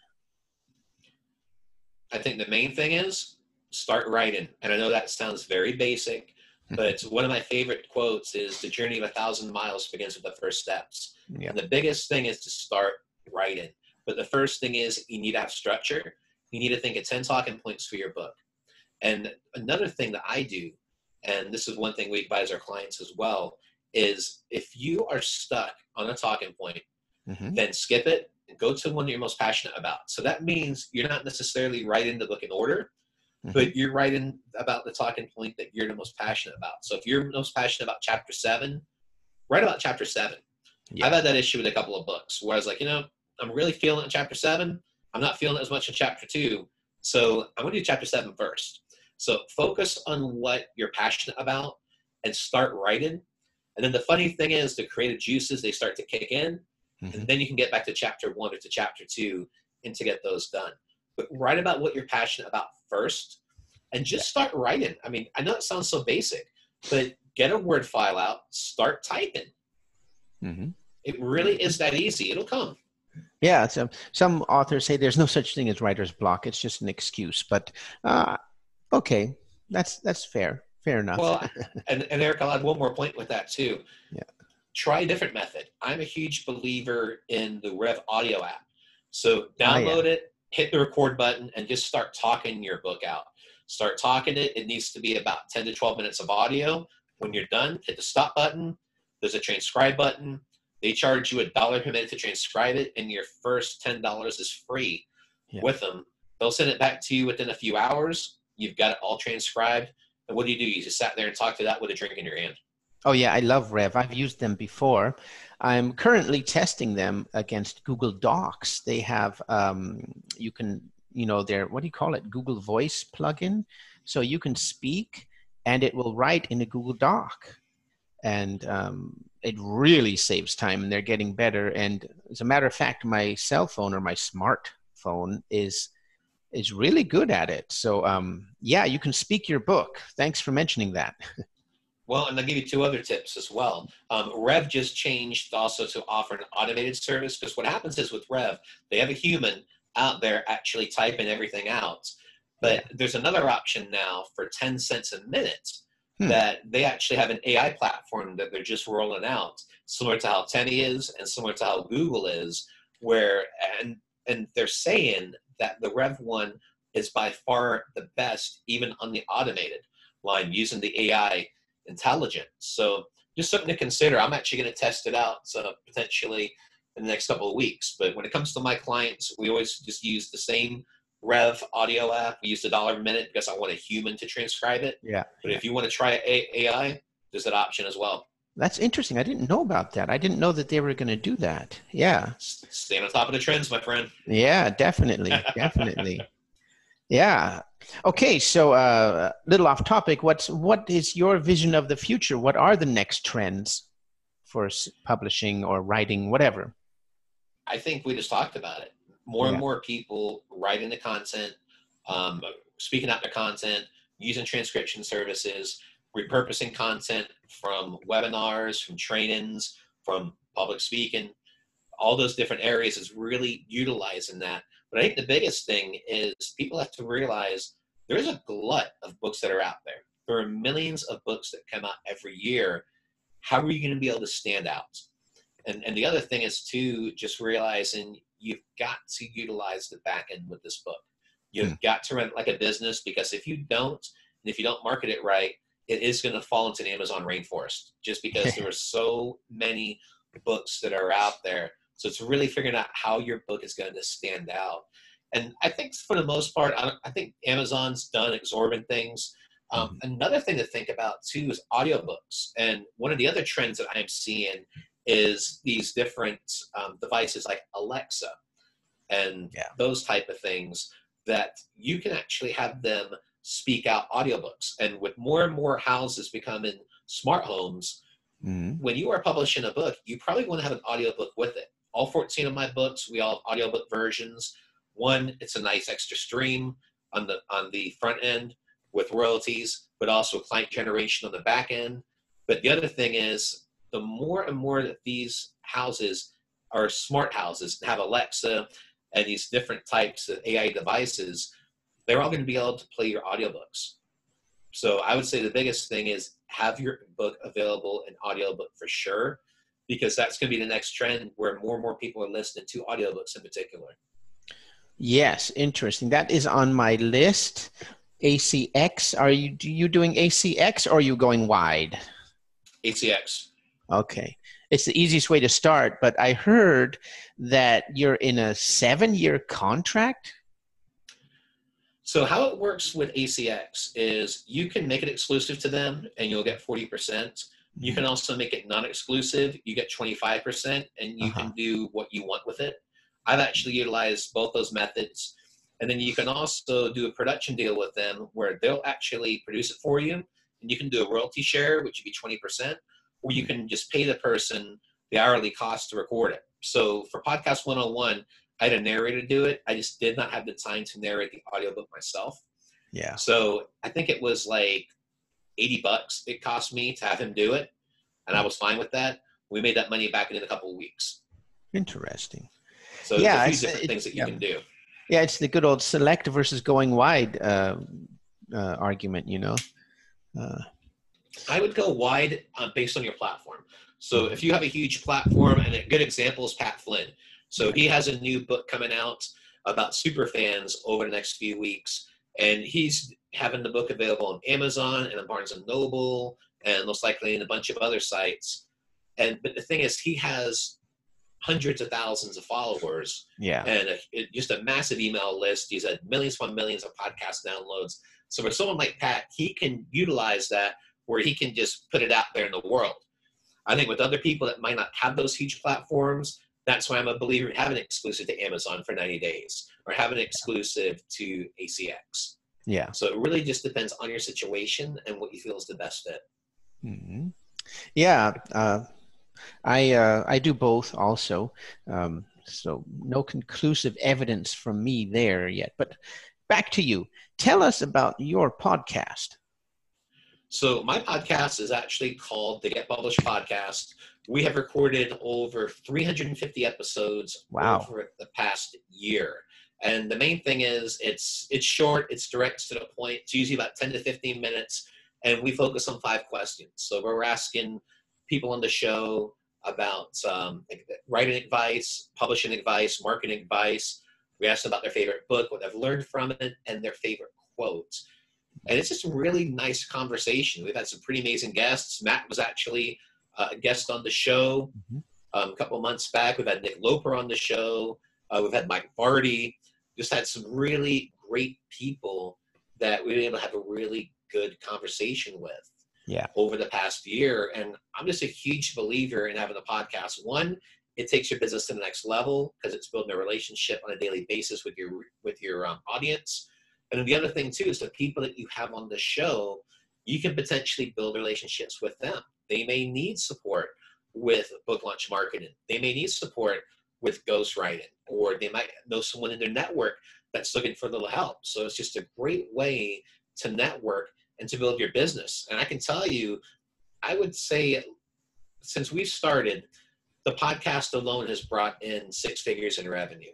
I think the main thing is start writing. And I know that sounds very basic, but one of my favorite quotes is the journey of a thousand miles begins with the first steps. Yeah. And the biggest thing is to start writing. But the first thing is you need to have structure. You need to think of 10 talking points for your book. And another thing that I do and this is one thing we advise our clients as well is if you are stuck on a talking point mm-hmm. then skip it and go to one you're most passionate about so that means you're not necessarily writing the book in order mm-hmm. but you're writing about the talking point that you're the most passionate about so if you're most passionate about chapter seven write about chapter seven yeah. i've had that issue with a couple of books where i was like you know i'm really feeling it in chapter seven i'm not feeling it as much in chapter two so i'm going to do chapter seven first so focus on what you're passionate about and start writing. And then the funny thing is the creative juices, they start to kick in. Mm-hmm. And then you can get back to chapter one or to chapter two and to get those done. But write about what you're passionate about first and just start writing. I mean, I know it sounds so basic, but get a word file out, start typing. Mm-hmm. It really is that easy. It'll come. Yeah, so some authors say there's no such thing as writer's block. It's just an excuse. But uh, Okay, that's that's fair. Fair enough. Well, and, and Eric, I'll add one more point with that too. Yeah. Try a different method. I'm a huge believer in the Rev Audio app. So download oh, yeah. it, hit the record button, and just start talking your book out. Start talking it. It needs to be about 10 to 12 minutes of audio. When you're done, hit the stop button. There's a transcribe button. They charge you a dollar per minute to transcribe it, and your first $10 is free yeah. with them. They'll send it back to you within a few hours You've got it all transcribed. And what do you do? You just sat there and talked to that with a drink in your hand. Oh yeah, I love Rev. I've used them before. I'm currently testing them against Google Docs. They have um, you can you know their what do you call it Google Voice plugin, so you can speak and it will write in a Google Doc, and um, it really saves time and they're getting better. And as a matter of fact, my cell phone or my smartphone is is really good at it. So um, yeah, you can speak your book. Thanks for mentioning that. Well, and I'll give you two other tips as well. Um, Rev just changed also to offer an automated service because what happens is with Rev, they have a human out there actually typing everything out. But there's another option now for 10 cents a minute hmm. that they actually have an AI platform that they're just rolling out, similar to how Temi is and similar to how Google is, where and and they're saying that the Rev one is by far the best, even on the automated line using the AI intelligence. So just something to consider. I'm actually going to test it out so potentially in the next couple of weeks. But when it comes to my clients, we always just use the same Rev audio app. We use the dollar a minute because I want a human to transcribe it. Yeah. But if you want to try AI, there's that option as well. That's interesting. I didn't know about that. I didn't know that they were going to do that. Yeah. Stay on top of the trends, my friend. Yeah, definitely. definitely. Yeah. Okay. So, a uh, little off topic. What's what is your vision of the future? What are the next trends for publishing or writing, whatever? I think we just talked about it. More yeah. and more people writing the content, um, speaking out their content, using transcription services, repurposing content from webinars, from trainings, from public speaking. All those different areas is really utilizing that. But I think the biggest thing is people have to realize there is a glut of books that are out there. There are millions of books that come out every year. How are you going to be able to stand out? And, and the other thing is too, just realizing you've got to utilize the back end with this book. You've hmm. got to run it like a business because if you don't, and if you don't market it right, it is going to fall into the Amazon rainforest just because there are so many books that are out there. So it's really figuring out how your book is going to stand out. And I think for the most part, I, think Amazon's done exorbitant things. Um, mm-hmm. Another thing to think about too is audiobooks. And one of the other trends that I'm seeing is these different um, devices like Alexa and yeah. those type of things that you can actually have them speak out audiobooks. And with more and more houses becoming smart homes, mm-hmm. when you are publishing a book, you probably want to have an audiobook with it. All 14 of my books, we all have audiobook versions. One, it's a nice extra stream on the on the front end with royalties, but also client generation on the back end. But the other thing is the more and more that these houses are smart houses and have Alexa and these different types of AI devices, they're all going to be able to play your audiobooks. So I would say the biggest thing is have your book available in audiobook for sure, because that's going to be the next trend where more and more people are listening to audiobooks in particular. Yes, interesting. That is on my list. ACX. Are you you doing ACX or are you going wide? ACX. Okay. It's the easiest way to start, but I heard that you're in a seven year contract so how it works with ACX is you can make it exclusive to them and you'll get 40%. You can mm-hmm. also make it non-exclusive. You get 25% and you uh-huh. can do what you want with it. I've actually utilized both those methods. And then you can also do a production deal with them where they'll actually produce it for you. And you can do a royalty share, which would be 20%, or you mm-hmm. can just pay the person the hourly cost to record it. So for Podcast 101, I had a narrator do it. I just did not have the time to narrate the audiobook myself. Yeah. So I think it was like 80 bucks it cost me to have him do it. And I was fine with that. We made that money back in a couple of weeks. Interesting. So yeah, there's a few different things that you yeah. can do. Yeah, it's the good old select versus going wide uh, uh, argument, you know. Uh, I would go wide uh, based on your platform. So if you have a huge platform, and a good example is Pat Flynn. So he has a new book coming out about super fans over the next few weeks, and he's having the book available on Amazon and on Barnes and Noble, and most likely in a bunch of other sites. And but the thing is, he has hundreds of thousands of followers, yeah, and a, just a massive email list. He's had millions upon millions of podcast downloads. So for someone like Pat, he can utilize that where he can just put it out there in the world. I think with other people that might not have those huge platforms, that's why I'm a believer in having exclusive to Amazon for 90 days or having an exclusive to ACX. Yeah. So it really just depends on your situation and what you feel is the best fit. Mm-hmm. Yeah. Uh, I uh, I do both also. Um, so no conclusive evidence from me there yet. But back to you. Tell us about your podcast. So my podcast is actually called the Get Published Podcast. We have recorded over 350 episodes wow. over the past year. And the main thing is it's it's short, it's direct to the point. It's usually about 10 to 15 minutes, and we focus on five questions. So we're asking people on the show about um, writing advice, publishing advice, marketing advice. We ask them about their favorite book, what they've learned from it, and their favorite quotes. And it's just a really nice conversation. We've had some pretty amazing guests. Matt was actually uh, a guest on the show mm-hmm. um, a couple months back. We've had Nick Loper on the show. Uh, we've had Mike Vardy. Just had some really great people that we were able to have a really good conversation with yeah. over the past year. And I'm just a huge believer in having a podcast. One, it takes your business to the next level because it's building a relationship on a daily basis with your with your um, audience. And then the other thing too is the people that you have on the show, you can potentially build relationships with them. They may need support with book launch marketing. They may need support with ghostwriting, or they might know someone in their network that's looking for a little help. So it's just a great way to network and to build your business. And I can tell you, I would say since we've started, the podcast alone has brought in six figures in revenue.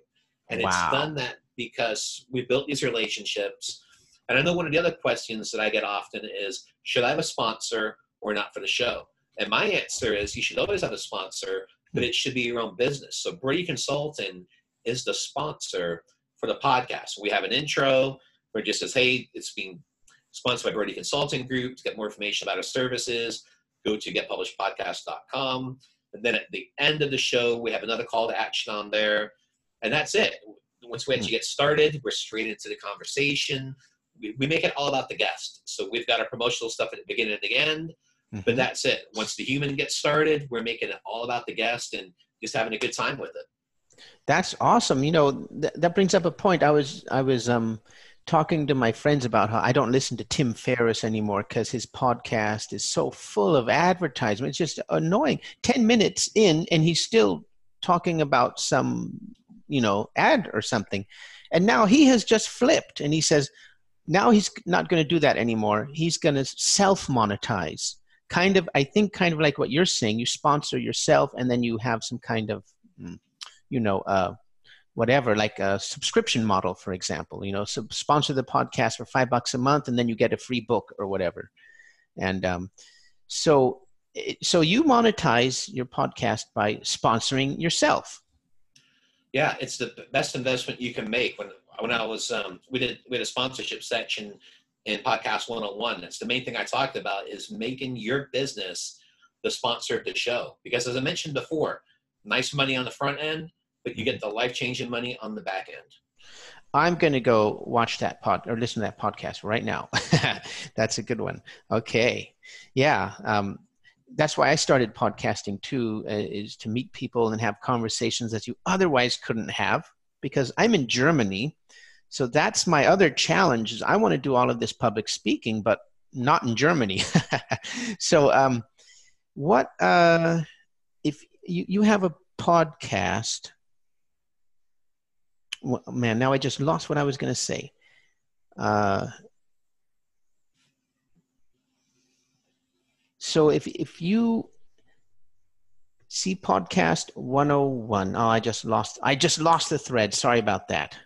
And wow. it's done that because we built these relationships. And I know one of the other questions that I get often is should I have a sponsor or not for the show? And my answer is you should always have a sponsor, but it should be your own business. So Brodie Consulting is the sponsor for the podcast. We have an intro where it just says, hey, it's being sponsored by Brodie Consulting Group. To get more information about our services, go to getpublishedpodcast.com. And then at the end of the show, we have another call to action on there. And that's it. Once we actually get started, we're straight into the conversation. We, we make it all about the guest. So we've got our promotional stuff at the beginning and the end, mm-hmm. but that's it. Once the human gets started, we're making it all about the guest and just having a good time with it. That's awesome. You know, th- that brings up a point. I was, I was, um, talking to my friends about how I don't listen to Tim Ferriss anymore because his podcast is so full of advertisement. It's just annoying. 10 minutes in, and he's still talking about some, you know, ad or something. And now he has just flipped and he says, now he's not going to do that anymore. He's going to self monetize. Kind of, I think, kind of like what you're saying. You sponsor yourself and then you have some kind of, mm, you know, uh, whatever, like a subscription model, for example. You know, so sponsor the podcast for five bucks a month, and then you get a free book or whatever. And um, so, so you monetize your podcast by sponsoring yourself. Yeah, it's the best investment you can make. When when I was um, we did we had a sponsorship section in podcast 101 that's the main thing i talked about is making your business the sponsor of the show because as i mentioned before nice money on the front end but you get the life changing money on the back end. I'm going to go watch that pod or listen to that podcast right now. that's a good one. Okay. Yeah. Um, that's why I started podcasting too, uh, is to meet people and have conversations that you otherwise couldn't have because I'm in Germany. So that's my other challenge is I want to do all of this public speaking, but not in Germany. so, um, what, uh, if you, you have a podcast, man, now I just lost what I was going to say. Uh, so if if you see podcast 101 oh i just lost i just lost the thread sorry about that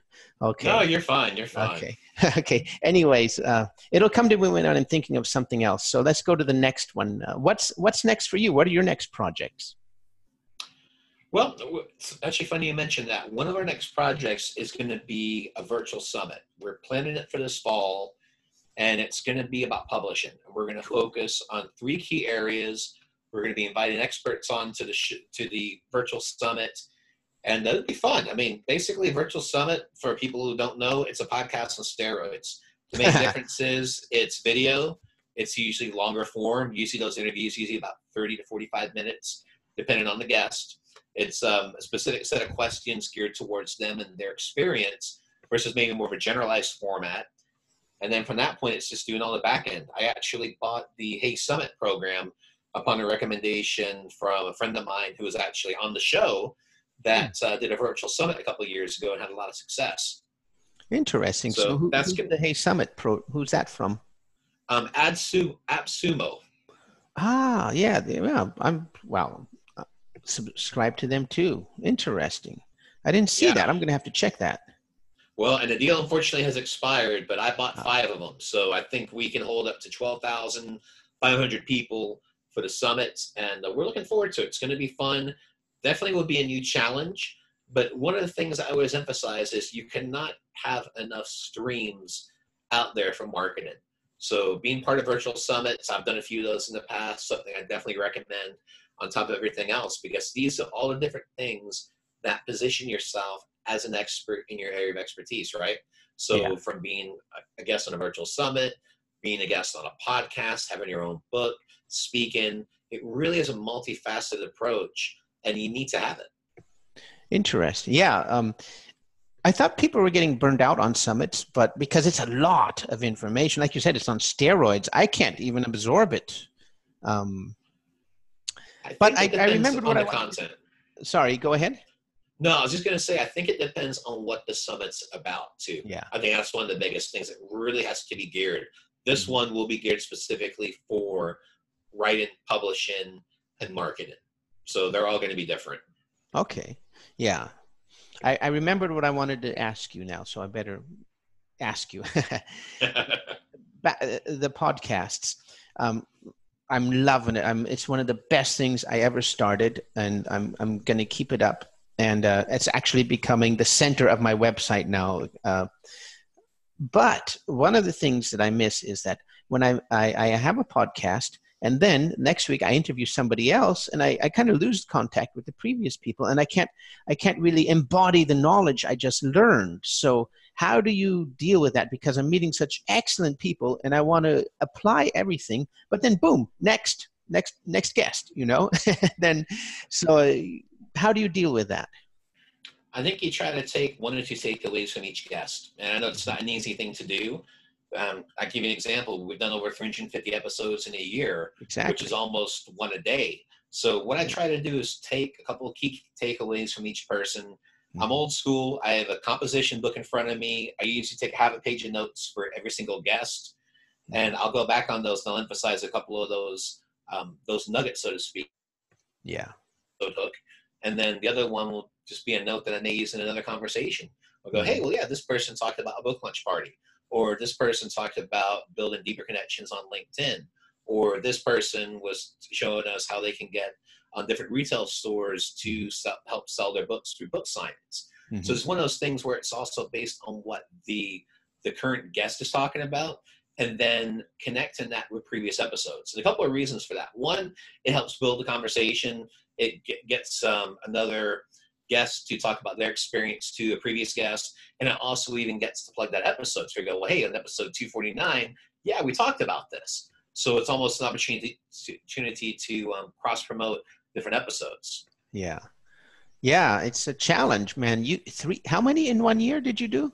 okay. No you're fine you're fine. Okay. Okay. Anyways uh, it'll come to me when i'm thinking of something else. So let's go to the next one. Uh, what's what's next for you? What are your next projects? Well, it's actually funny you mentioned that. One of our next projects is going to be a virtual summit. We're planning it for this fall, and it's going to be about publishing. We're going to focus on three key areas. We're going to be inviting experts on to the sh- to the virtual summit, and that'd be fun. I mean, basically, virtual summit for people who don't know, it's a podcast on steroids. The main difference is it's video. It's usually longer form. Usually, those interviews usually about thirty to forty-five minutes, depending on the guest it's um, a specific set of questions geared towards them and their experience versus maybe more of a generalized format. And then from that point, it's just doing all the back end. I actually bought the HeySummit program upon a recommendation from a friend of mine who was actually on the show that uh, did a virtual summit a couple years ago and had a lot of success. Interesting. So, So who, that's who's the HeySummit Pro? Who's that from? Um, Adsu, AppSumo. Ah, yeah, well, I'm well uh, subscribe to them too. Interesting. I didn't see Yeah. that. I'm going to have to check that. Well, and the deal unfortunately has expired, but I bought Ah. five of them. So I think we can hold up to 12,500 people for the summit. And uh, we're looking forward to it. It's going to be fun. Definitely will be a new challenge. But one of the things I always emphasize is you cannot have enough streams out there for marketing. So being part of virtual summits, I've done a few of those in the past, something I definitely recommend on top of everything else, because these are all the different things that position yourself as an expert in your area of expertise, right? So Yeah. from being a- a guest on a virtual summit, being a guest on a podcast, having your own book, speaking, it really is a multifaceted approach and you need to have it. Interesting. Yeah. Um, I thought people were getting burned out on summits, but because it's a lot of information, like you said, it's on steroids. I can't even absorb it. Um, I But it I- I remembered on what the I content. sorry, go ahead. No, I was just going to say, I think it depends on what the summit's about, too. Yeah. I think that's one of the biggest things that really has to be geared. This Mhm. one will be geared specifically for writing, publishing, and marketing. So they're all going to be different. Okay. Yeah. I, I remembered what I wanted to ask you now, so I better ask you. The podcasts. Um, I'm loving it. I'm, it's one of the best things I ever started, and I'm I'm going to keep it up. And uh, it's actually becoming the center of my website now. Uh, but one of the things that I miss is that when I, I, I have a podcast, and then next week I interview somebody else, and I, I kind of lose contact with the previous people, and I can't I can't really embody the knowledge I just learned. So how do you deal with that? Because I'm meeting such excellent people, and I want to apply everything, but then boom, next next next guest, you know. then so uh, how do you deal with that? I think you try to take one or two takeaways from each guest. And I know it's not an easy thing to do. Um, I give you an example. We've done over 350 episodes in a year, Exactly. which is almost one a day. So what I try to do is take a couple of key takeaways from each person. I'm old school. I have a composition book in front of me. I usually take half a page of notes for every single guest, and I'll go back on those and I'll emphasize a couple of those um, those nuggets, so to speak, yeah. hook. And then the other one will just be a note that I may use in another conversation. I'll go, hey, well, yeah, this person talked about a book lunch party, or this person talked about building deeper connections on LinkedIn, or this person was showing us how they can get on different retail stores to sell, help sell their books through book signings. Mhm. So it's one of those things where it's also based on what the the current guest is talking about, and then connecting that with previous episodes. And a couple of reasons for that. One, it helps build the conversation. It get, gets um, another guest to talk about their experience to a previous guest, and it also even gets to plug that episode. So you go, well, hey, on episode 249, yeah, we talked about this. So it's almost an opportunity opportunity to um, cross promote different episodes. Yeah. Yeah, it's a challenge, man. You three how many in one year did you do?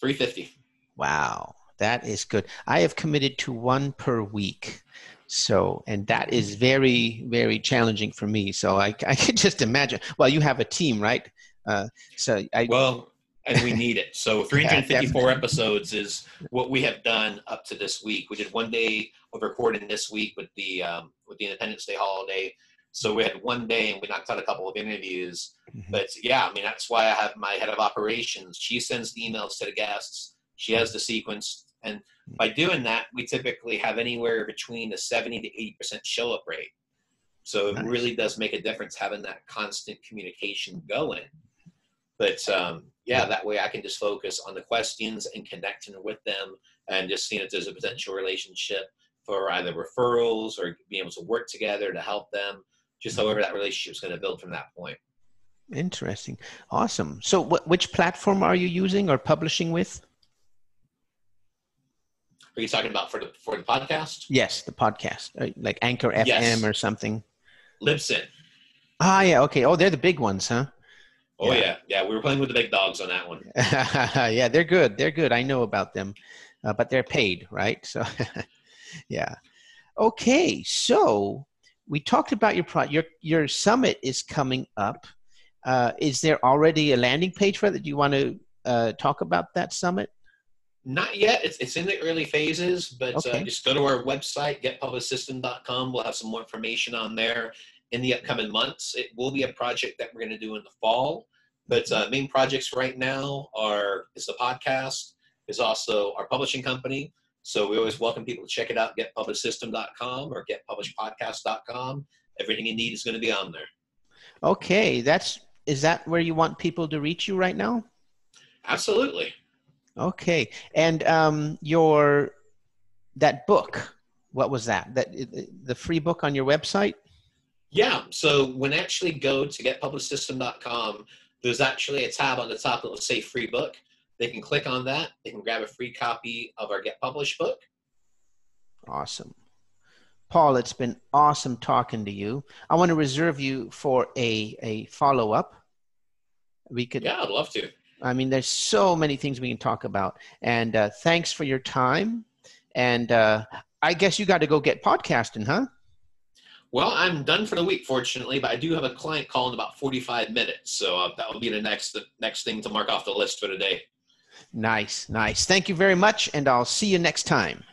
350. Wow, that is good. I have committed to one per week. So, and that is very, very challenging for me. So I, I can just imagine. Well, you have a team, right? Uh, so I, Well, and we need it. So 354 definitely. episodes is what we have done up to this week. We did one day of recording this week with the um, with the Independence Day holiday. So we had one day and we knocked out a couple of interviews. Mhm. But yeah, I mean that's why I have my head of operations. She sends the emails to the guests. She has the sequence, and by doing that, we typically have anywhere between a 70 to 80 percent show up rate. So it Nice. really does make a difference having that constant communication going. But um, yeah, that way I can just focus on the questions and connecting with them and just seeing if there's a potential relationship for either referrals or being able to work together to help them. Just however that relationship is going to build from that point. interesting, awesome. So, wh- which platform are you using or publishing with? Are you talking about for the for the podcast? Yes, the podcast, uh, like Anchor FM Yes. or something. Libsyn. Ah, yeah, okay. Oh, they're the big ones, huh? Oh Yeah. yeah. yeah, We were playing with the big dogs on that one. yeah, they're good. They're good. I know about them, uh, but they're paid, right? So, yeah. Okay, so we talked about your pro your your summit is coming up. Uh, is there already a landing page for that? Do you want to uh, talk about that summit? Not yet. It's, it's in the early phases, but uh, Okay. uh, just go to our website, getpublicsystem.com. We'll have some more information on there in the upcoming months. It will be a project that we're going to do in the fall, but uh, main projects right now are is the podcast, is also our publishing company. So we always welcome people to check it out, getpublicsystem.com or getpublishedpodcast.com. Everything you need is going to be on there. Okay, that's is that where you want people to reach you right now? Absolutely. Okay, and um, your that book, what was that? That the free book on your website? Yeah. So when actually go to getpublicsystem.com, there's actually a tab on the top that will say free book. They can click on that. They can grab a free copy of our Get Published book. Awesome. Paul, it's been awesome talking to you. I want to reserve you for a, a follow up. We could, Yeah, I'd love to. I mean, there's so many things we can talk about. And uh, thanks for your time. And uh, I guess you got to go get podcasting, huh? Well, I'm done for the week, fortunately, but I do have a client call in about 45 minutes, so uh, that will be the next the next thing to mark off the list for today. Nice, nice. Thank you very much. And I'll see you next time.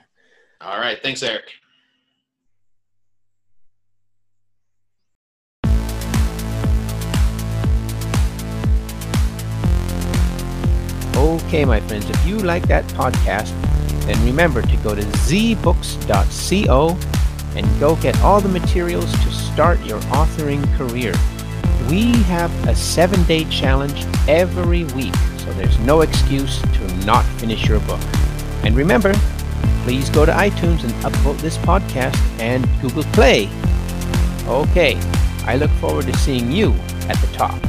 All right, thanks, Eric. Okay, my friends, if you like that podcast, then remember to go to zbooks.co and go get all the materials to start your authoring career. We have a seven day challenge every week, so there's no excuse to not finish your book. And remember, please go to iTunes and upvote this podcast and Google Play. Okay, I look forward to seeing you at the top.